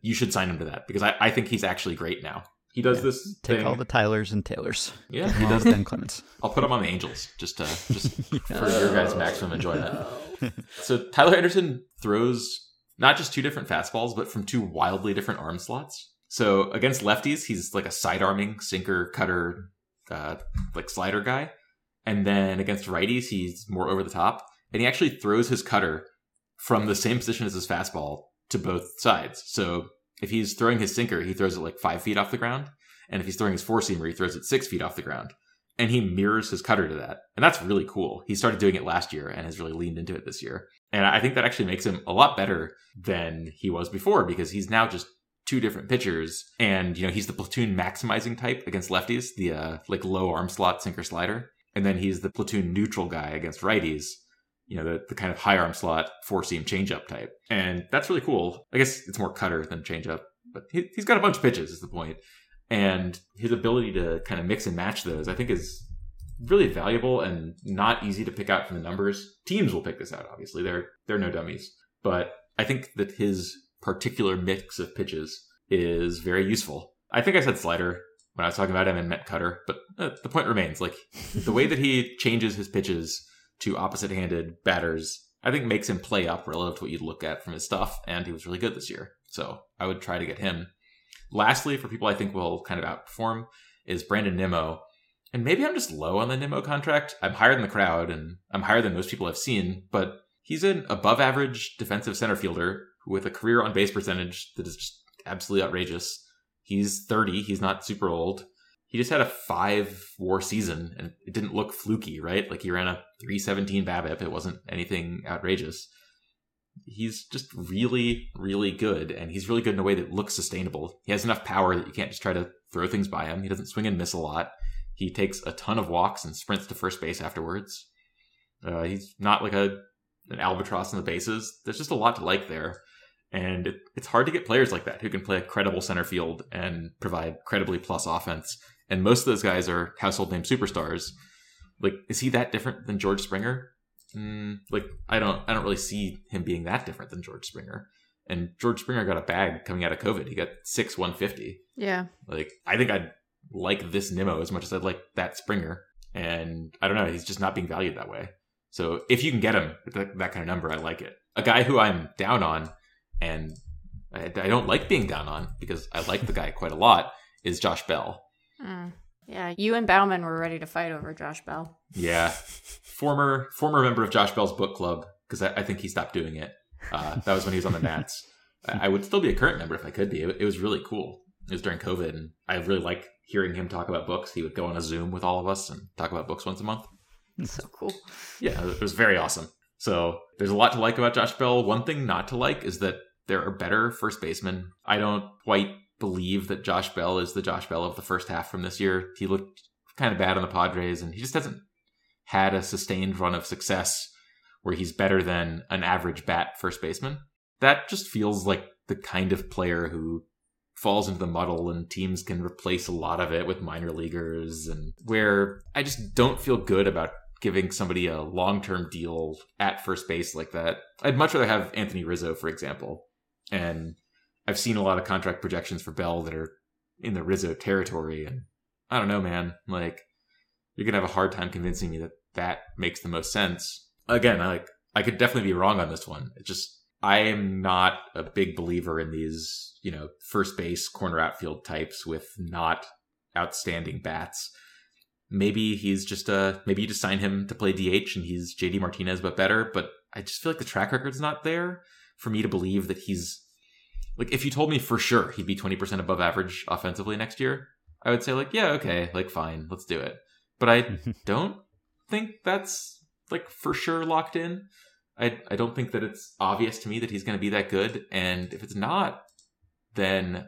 you should sign him to that because I, I think he's actually great now. He does Yeah. this Take thing. all the Tylers and Taylors. yeah, he does. Ben Clemens. I'll put him on the Angels just to just for your guys' maximum enjoyment. So Tyler Anderson throws not just two different fastballs, but from two wildly different arm slots. So against lefties, he's like a side arming sinker cutter, uh, like slider guy, and then against righties, he's more over the top, and he actually throws his cutter from the same position as his fastball to both sides. So if he's throwing his sinker, he throws it like five feet off the ground, and if he's throwing his four seamer, he throws it six feet off the ground. And he mirrors his cutter to that. And that's really cool. He started doing it last year and has really leaned into it this year. And I think that actually makes him a lot better than he was before because he's now just two different pitchers and you know he's the platoon maximizing type against lefties the uh, like low arm slot sinker slider and then he's the platoon neutral guy against righties you know the, the kind of high arm slot four seam changeup type and that's really cool i guess it's more cutter than changeup but he, he's got a bunch of pitches is the point and his ability to kind of mix and match those i think is really valuable and not easy to pick out from the numbers. Teams will pick this out obviously. They're they're no dummies. But i think that his particular mix of pitches is very useful. I think i said slider when i was talking about him and meant cutter but uh, the point remains like the way that he changes his pitches to opposite handed batters i think makes him play up relative to what you'd look at from his stuff and he was really good this year. So i would try to get him Lastly, for people I think will kind of outperform, is Brandon Nimmo. And maybe I'm just low on the Nimmo contract. I'm higher than the crowd and I'm higher than most people I've seen, but he's an above average defensive center fielder with a career on base percentage that is just absolutely outrageous. He's 30, he's not super old. He just had a five war season and it didn't look fluky, right? Like he ran a 317 BABIP. It wasn't anything outrageous he's just really, really good, and he's really good in a way that looks sustainable. He has enough power that you can't just try to throw things by him. He doesn't swing and miss a lot. He takes a ton of walks and sprints to first base afterwards. Uh, he's not like a an albatross in the bases. There's just a lot to like there. And it, it's hard to get players like that who can play a credible center field and provide credibly plus offense. And most of those guys are household name superstars. Like, is he that different than George Springer? Mm, like I don't I don't really see him being that different than George Springer. And George Springer got a bag coming out of COVID. He got six 150. Yeah. Like I think I'd like this Nimmo as much as I'd like that Springer. And I don't know, he's just not being valued that way. So if you can get him that, that kind of number, I like it. A guy who I'm down on, and I, I don't like being down on because I like the guy quite a lot, is Josh Bell. Mm. Yeah, you and Baumann were ready to fight over Josh Bell. Yeah, former former member of Josh Bell's book club because I, I, think he stopped doing it. Uh, that was when he was on the Nats. I, I would still be a current member if I could be. It, it, was really cool. It was during COVID, and I really like hearing him talk about books. He would go on a Zoom with all of us and talk about books once a month. So cool. Yeah, it was very awesome. So there's a lot to like about Josh Bell. One thing not to like is that there are better first basemen. I don't quite believe that Josh Bell is the Josh Bell of the first half from this year. He looked kind of bad on the Padres, and he just hasn't had a sustained run of success where he's better than an average bat first baseman. That just feels like the kind of player who falls into the muddle and teams can replace a lot of it with minor leaguers and where I just don't feel good about giving somebody a long-term deal at first base like that. I'd much rather have Anthony Rizzo, for example. And I've seen a lot of contract projections for Bell that are in the Rizzo territory, and I don't know, man. Like, you're gonna have a hard time convincing me that that makes the most sense. Again, I like I could definitely be wrong on this one. It just I am not a big believer in these, you know, first base corner outfield types with not outstanding bats. Maybe he's just a maybe you just sign him to play DH and he's JD Martinez but better, but I just feel like the track record's not there for me to believe that he's like if you told me for sure he'd be 20% above average offensively next year, I would say like, yeah, okay, like fine, let's do it. But I don't think that's like for sure locked in. I I don't think that it's obvious to me that he's going to be that good and if it's not then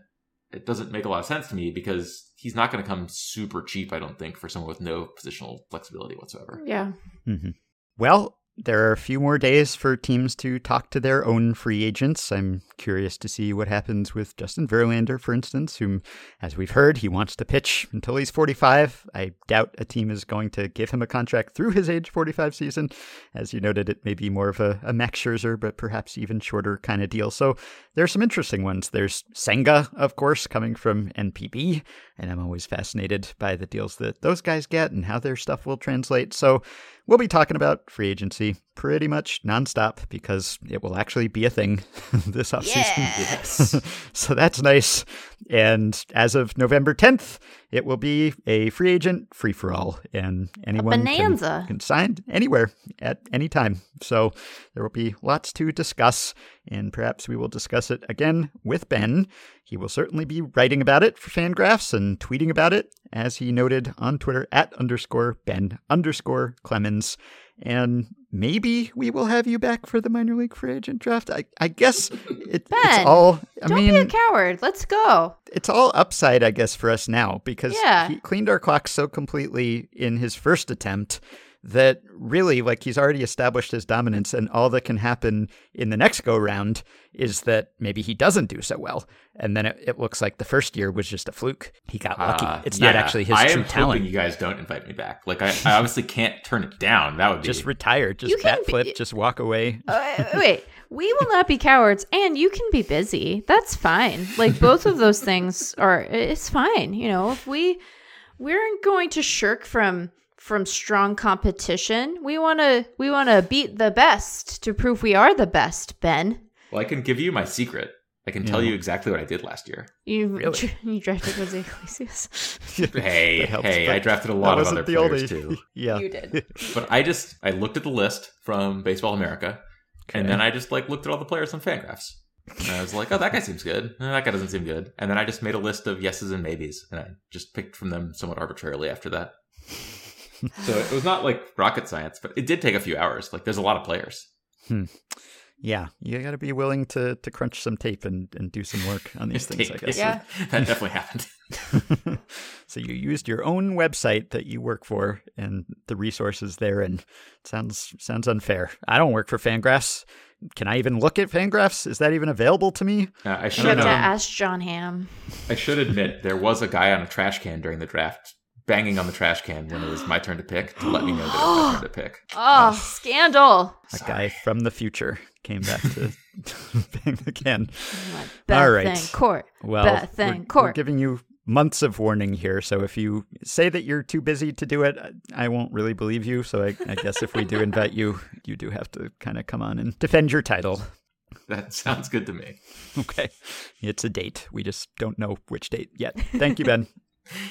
it doesn't make a lot of sense to me because he's not going to come super cheap I don't think for someone with no positional flexibility whatsoever. Yeah. Mm-hmm. Well, there are a few more days for teams to talk to their own free agents. I'm curious to see what happens with Justin Verlander, for instance, whom, as we've heard, he wants to pitch until he's 45. I doubt a team is going to give him a contract through his age 45 season. As you noted, it may be more of a, a Max Scherzer, but perhaps even shorter kind of deal. So there are some interesting ones. There's Senga, of course, coming from NPB, and I'm always fascinated by the deals that those guys get and how their stuff will translate. So We'll be talking about free agency pretty much nonstop because it will actually be a thing this offseason. Yes. so that's nice. And as of November 10th, it will be a free agent free for all, and anyone can, can, sign anywhere at any time. So there will be lots to discuss, and perhaps we will discuss it again with Ben. He will certainly be writing about it for Fangraphs and tweeting about it as he noted on Twitter, at underscore Ben underscore Clemens. And maybe we will have you back for the minor league free agent draft. I, I guess it, Ben, it's all. I Don't mean, be a coward. Let's go. it's all upside, I guess, for us now because Yeah. he cleaned our clock so completely in his first attempt that really, like, he's already established his dominance, and all that can happen in the next go round is that maybe he doesn't do so well, and then it, it looks like the first year was just a fluke. He got lucky. Uh, it's not actually his I true am talent. hoping you guys don't invite me back. Like I, I obviously can't turn it down. That would be Just retire, just You can bat flip, be- just walk away. Uh, wait, we will not be cowards, and you can be busy. That's fine. Like both of those things are. It's fine. You know, if we we aren't going to shirk from from strong competition. We want to we want to beat the best to prove we are the best. Ben, well, I can give you my secret. I can tell you exactly what I did last year. you Really? you drafted Jose Iglesias. Hey, helps, hey, I drafted a that lot of other the players only- too. yeah, You did. But I just I looked at the list from Baseball America, and then I just like looked at all the players on Fangraphs. And I was like, oh, that guy seems good. That guy doesn't seem good. And then I just made a list of yeses and maybes, and I just picked from them somewhat arbitrarily after that. So it was not like rocket science, but it did take a few hours. Like there's a lot of players. yeah. You got to be willing to to crunch some tape and, and do some work on these things. I guess. Yeah. that definitely happened. so you used your own website that you work for and the resources there, and sounds sounds unfair. I don't work for Fangraphs. Can I even look at Fangraphs? Is that even available to me? Uh, I should have to um, ask Jon Hamm. I should admit there was a guy on a trash can during the draft banging on the trash can when it was my turn to pick to let me know that it was my turn to pick. Oh, scandal! A guy from the future came back to bang again. Beth All right. and Court. Well, Beth we're, and we're Court. giving you months of warning here. So if you say that you're too busy to do it, I- I won't really believe you. So I, I guess if we do invite you, you do have to kind of come on and defend your title. That sounds good to me. Okay. It's a date. We just don't know which date yet. Thank you, Ben.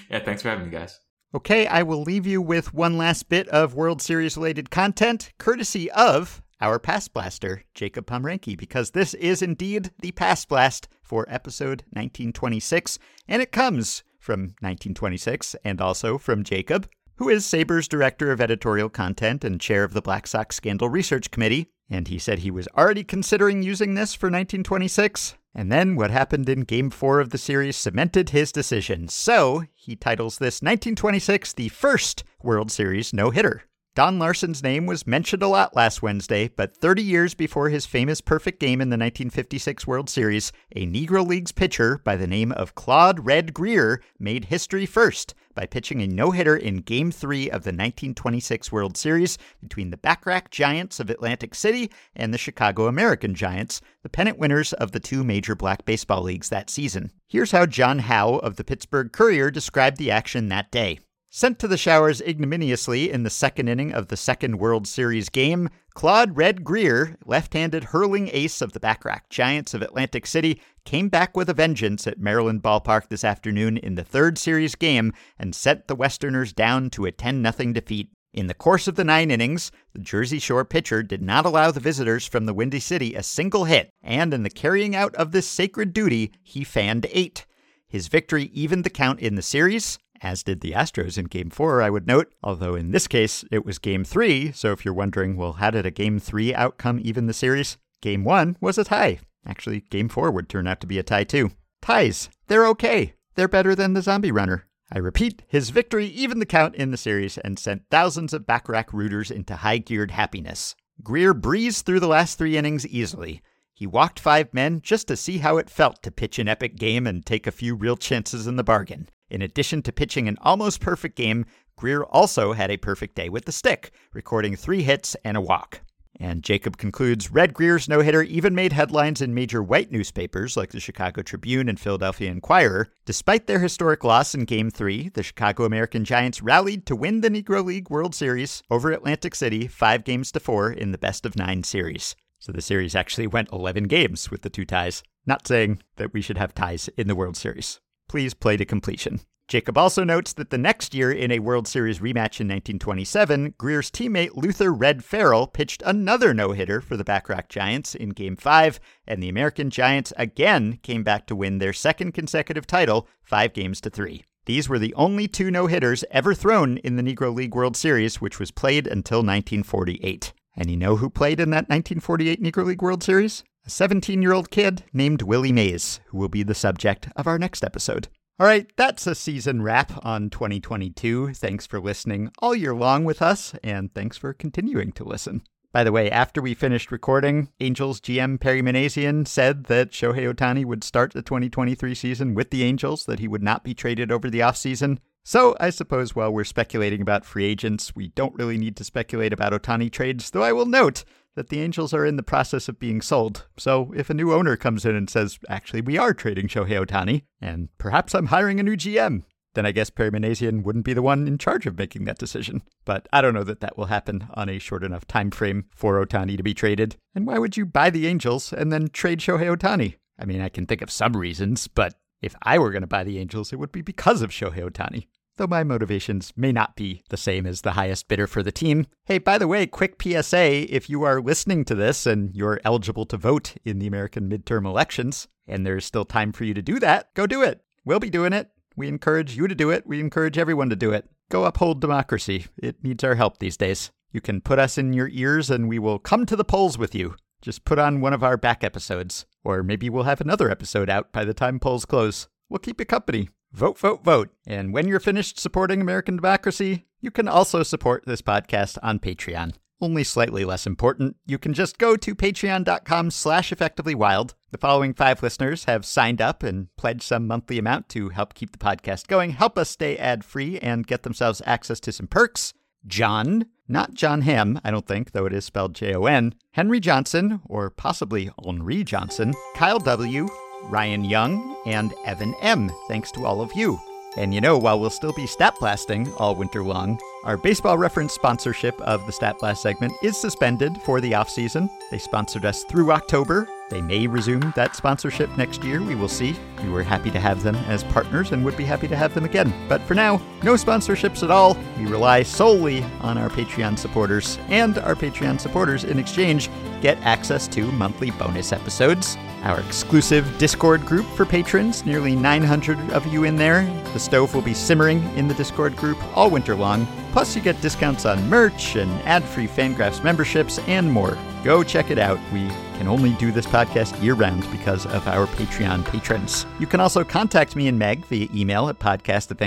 Yeah, thanks for having me, guys. Okay, I will leave you with one last bit of World Series related content, courtesy of our Past Blaster, Jacob Pomrenke, because this is indeed the Past Blast for episode 1926, and it comes from 1926 and also from Jacob, who is SABR's director of editorial content and chair of the Black Sox Scandal Research Committee. And he said he was already considering using this for 1926. And then what happened in Game 4 of the series cemented his decision. So he titles this 1926 the first World Series no hitter. Don Larsen's name was mentioned a lot last Wednesday, but 30 years before his famous perfect game in the 1956 World Series, a Negro Leagues pitcher by the name of Claude Red Grier made history first by pitching a no hitter in Game 3 of the 1926 World Series between the Bacharach Giants of Atlantic City and the Chicago American Giants, the pennant winners of the two major black baseball leagues that season. Here's how John Howe of the Pittsburgh Courier described the action that day. Sent to the showers ignominiously in the second inning of the second World Series game, Claude Red Grier, left handed hurling ace of the Bacharach Giants of Atlantic City, came back with a vengeance at Maryland Ballpark this afternoon in the third series game and sent the Westerners down to a 10 0 defeat. In the course of the nine innings, the Jersey Shore pitcher did not allow the visitors from the Windy City a single hit, and in the carrying out of this sacred duty, he fanned eight. His victory evened the count in the series, as did the Astros in Game 4, I would note, although in this case it was Game 3, so if you're wondering, well, how did a Game 3 outcome even the series? Game 1 was a tie. Actually, Game 4 would turn out to be a tie too. Ties, they're okay. They're better than the Zombie Runner. I repeat, his victory evened the count in the series and sent thousands of Bacharach rooters into high geared happiness. Grier breezed through the last three innings easily. He walked five men just to see how it felt to pitch an epic game and take a few real chances in the bargain. In addition to pitching an almost perfect game, Grier also had a perfect day with the stick, recording three hits and a walk. And Jacob concludes Red Grier's no hitter even made headlines in major white newspapers like the Chicago Tribune and Philadelphia Inquirer. Despite their historic loss in Game 3, the Chicago American Giants rallied to win the Negro League World Series over Atlantic City, five games to four in the best of nine series. So the series actually went 11 games with the two ties. Not saying that we should have ties in the World Series. Please play to completion. Jacob also notes that the next year in a World Series rematch in 1927, Grier's teammate Luther Red Farrell pitched another no hitter for the Bacharach Giants in Game 5, and the American Giants again came back to win their second consecutive title, five games to three. These were the only two no hitters ever thrown in the Negro League World Series, which was played until 1948. And you know who played in that 1948 Negro League World Series? A 17 year old kid named Willie Mays, who will be the subject of our next episode. All right, that's a season wrap on 2022. Thanks for listening all year long with us, and thanks for continuing to listen. By the way, after we finished recording, Angels GM Perry Minasian said that Shohei Ohtani would start the 2023 season with the Angels, that he would not be traded over the offseason. So I suppose while we're speculating about free agents, we don't really need to speculate about Ohtani trades, though I will note that the Angels are in the process of being sold. So if a new owner comes in and says, actually, we are trading Shohei Ohtani, and perhaps I'm hiring a new GM, then I guess Perry wouldn't be the one in charge of making that decision. But I don't know that that will happen on a short enough time frame for Ohtani to be traded. And why would you buy the Angels and then trade Shohei Ohtani? I mean, I can think of some reasons, but if I were going to buy the Angels, it would be because of Shohei Ohtani though my motivations may not be the same as the highest bidder for the team. Hey, by the way, quick PSA if you are listening to this and you're eligible to vote in the American midterm elections, and there's still time for you to do that, go do it. We'll be doing it. We encourage you to do it. We encourage everyone to do it. Go uphold democracy. It needs our help these days. You can put us in your ears and we will come to the polls with you. Just put on one of our back episodes, or maybe we'll have another episode out by the time polls close. We'll keep you company. Vote, vote, vote. And when you're finished supporting American democracy, you can also support this podcast on Patreon. Only slightly less important, you can just go to patreon.com slash effectivelywild. The following five listeners have signed up and pledged some monthly amount to help keep the podcast going, help us stay ad-free, and get themselves access to some perks. John, not Jon Hamm, I don't think, though it is spelled J-O-N, Henry Johnson, or possibly Henri Johnson, Kyle W., Ryan Young, and Evan M. Thanks to all of you. And you know, while we'll still be stat blasting all winter long, our baseball reference sponsorship of the Stat Blast segment is suspended for the off season. They sponsored us through October. They may resume that sponsorship next year. We will see. We were happy to have them as partners and would be happy to have them again. But for now, no sponsorships at all. We rely solely on our Patreon supporters, and our Patreon supporters in exchange get access to monthly bonus episodes our exclusive Discord group for patrons, nearly 900 of you in there. The stove will be simmering in the Discord group all winter long. Plus, you get discounts on merch and ad free Fangraphs memberships and more. Go check it out. We can only do this podcast year round because of our Patreon patrons. You can also contact me and Meg via email at podcast at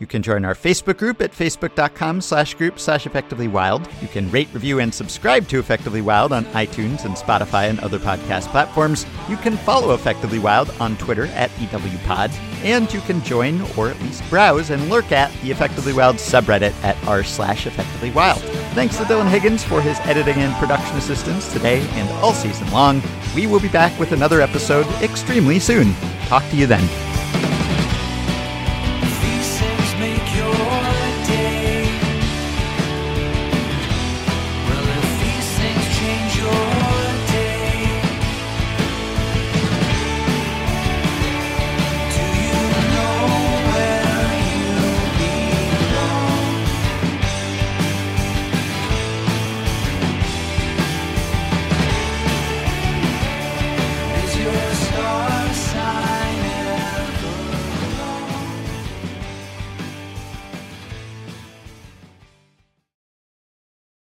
You can join our Facebook group at facebook.com slash group slash effectively wild. You can rate, review, and subscribe to Effectively Wild on iTunes and Spotify and other podcast platforms. You can follow Effectively Wild on Twitter at EWPod. And you can join or at least browse and lurk at the Effectively Wild subreddit at r slash effectively wild. Thanks to Dylan Higgins for his editing and production assistance today and all season long. We will be back with another episode extremely soon. Talk to you then.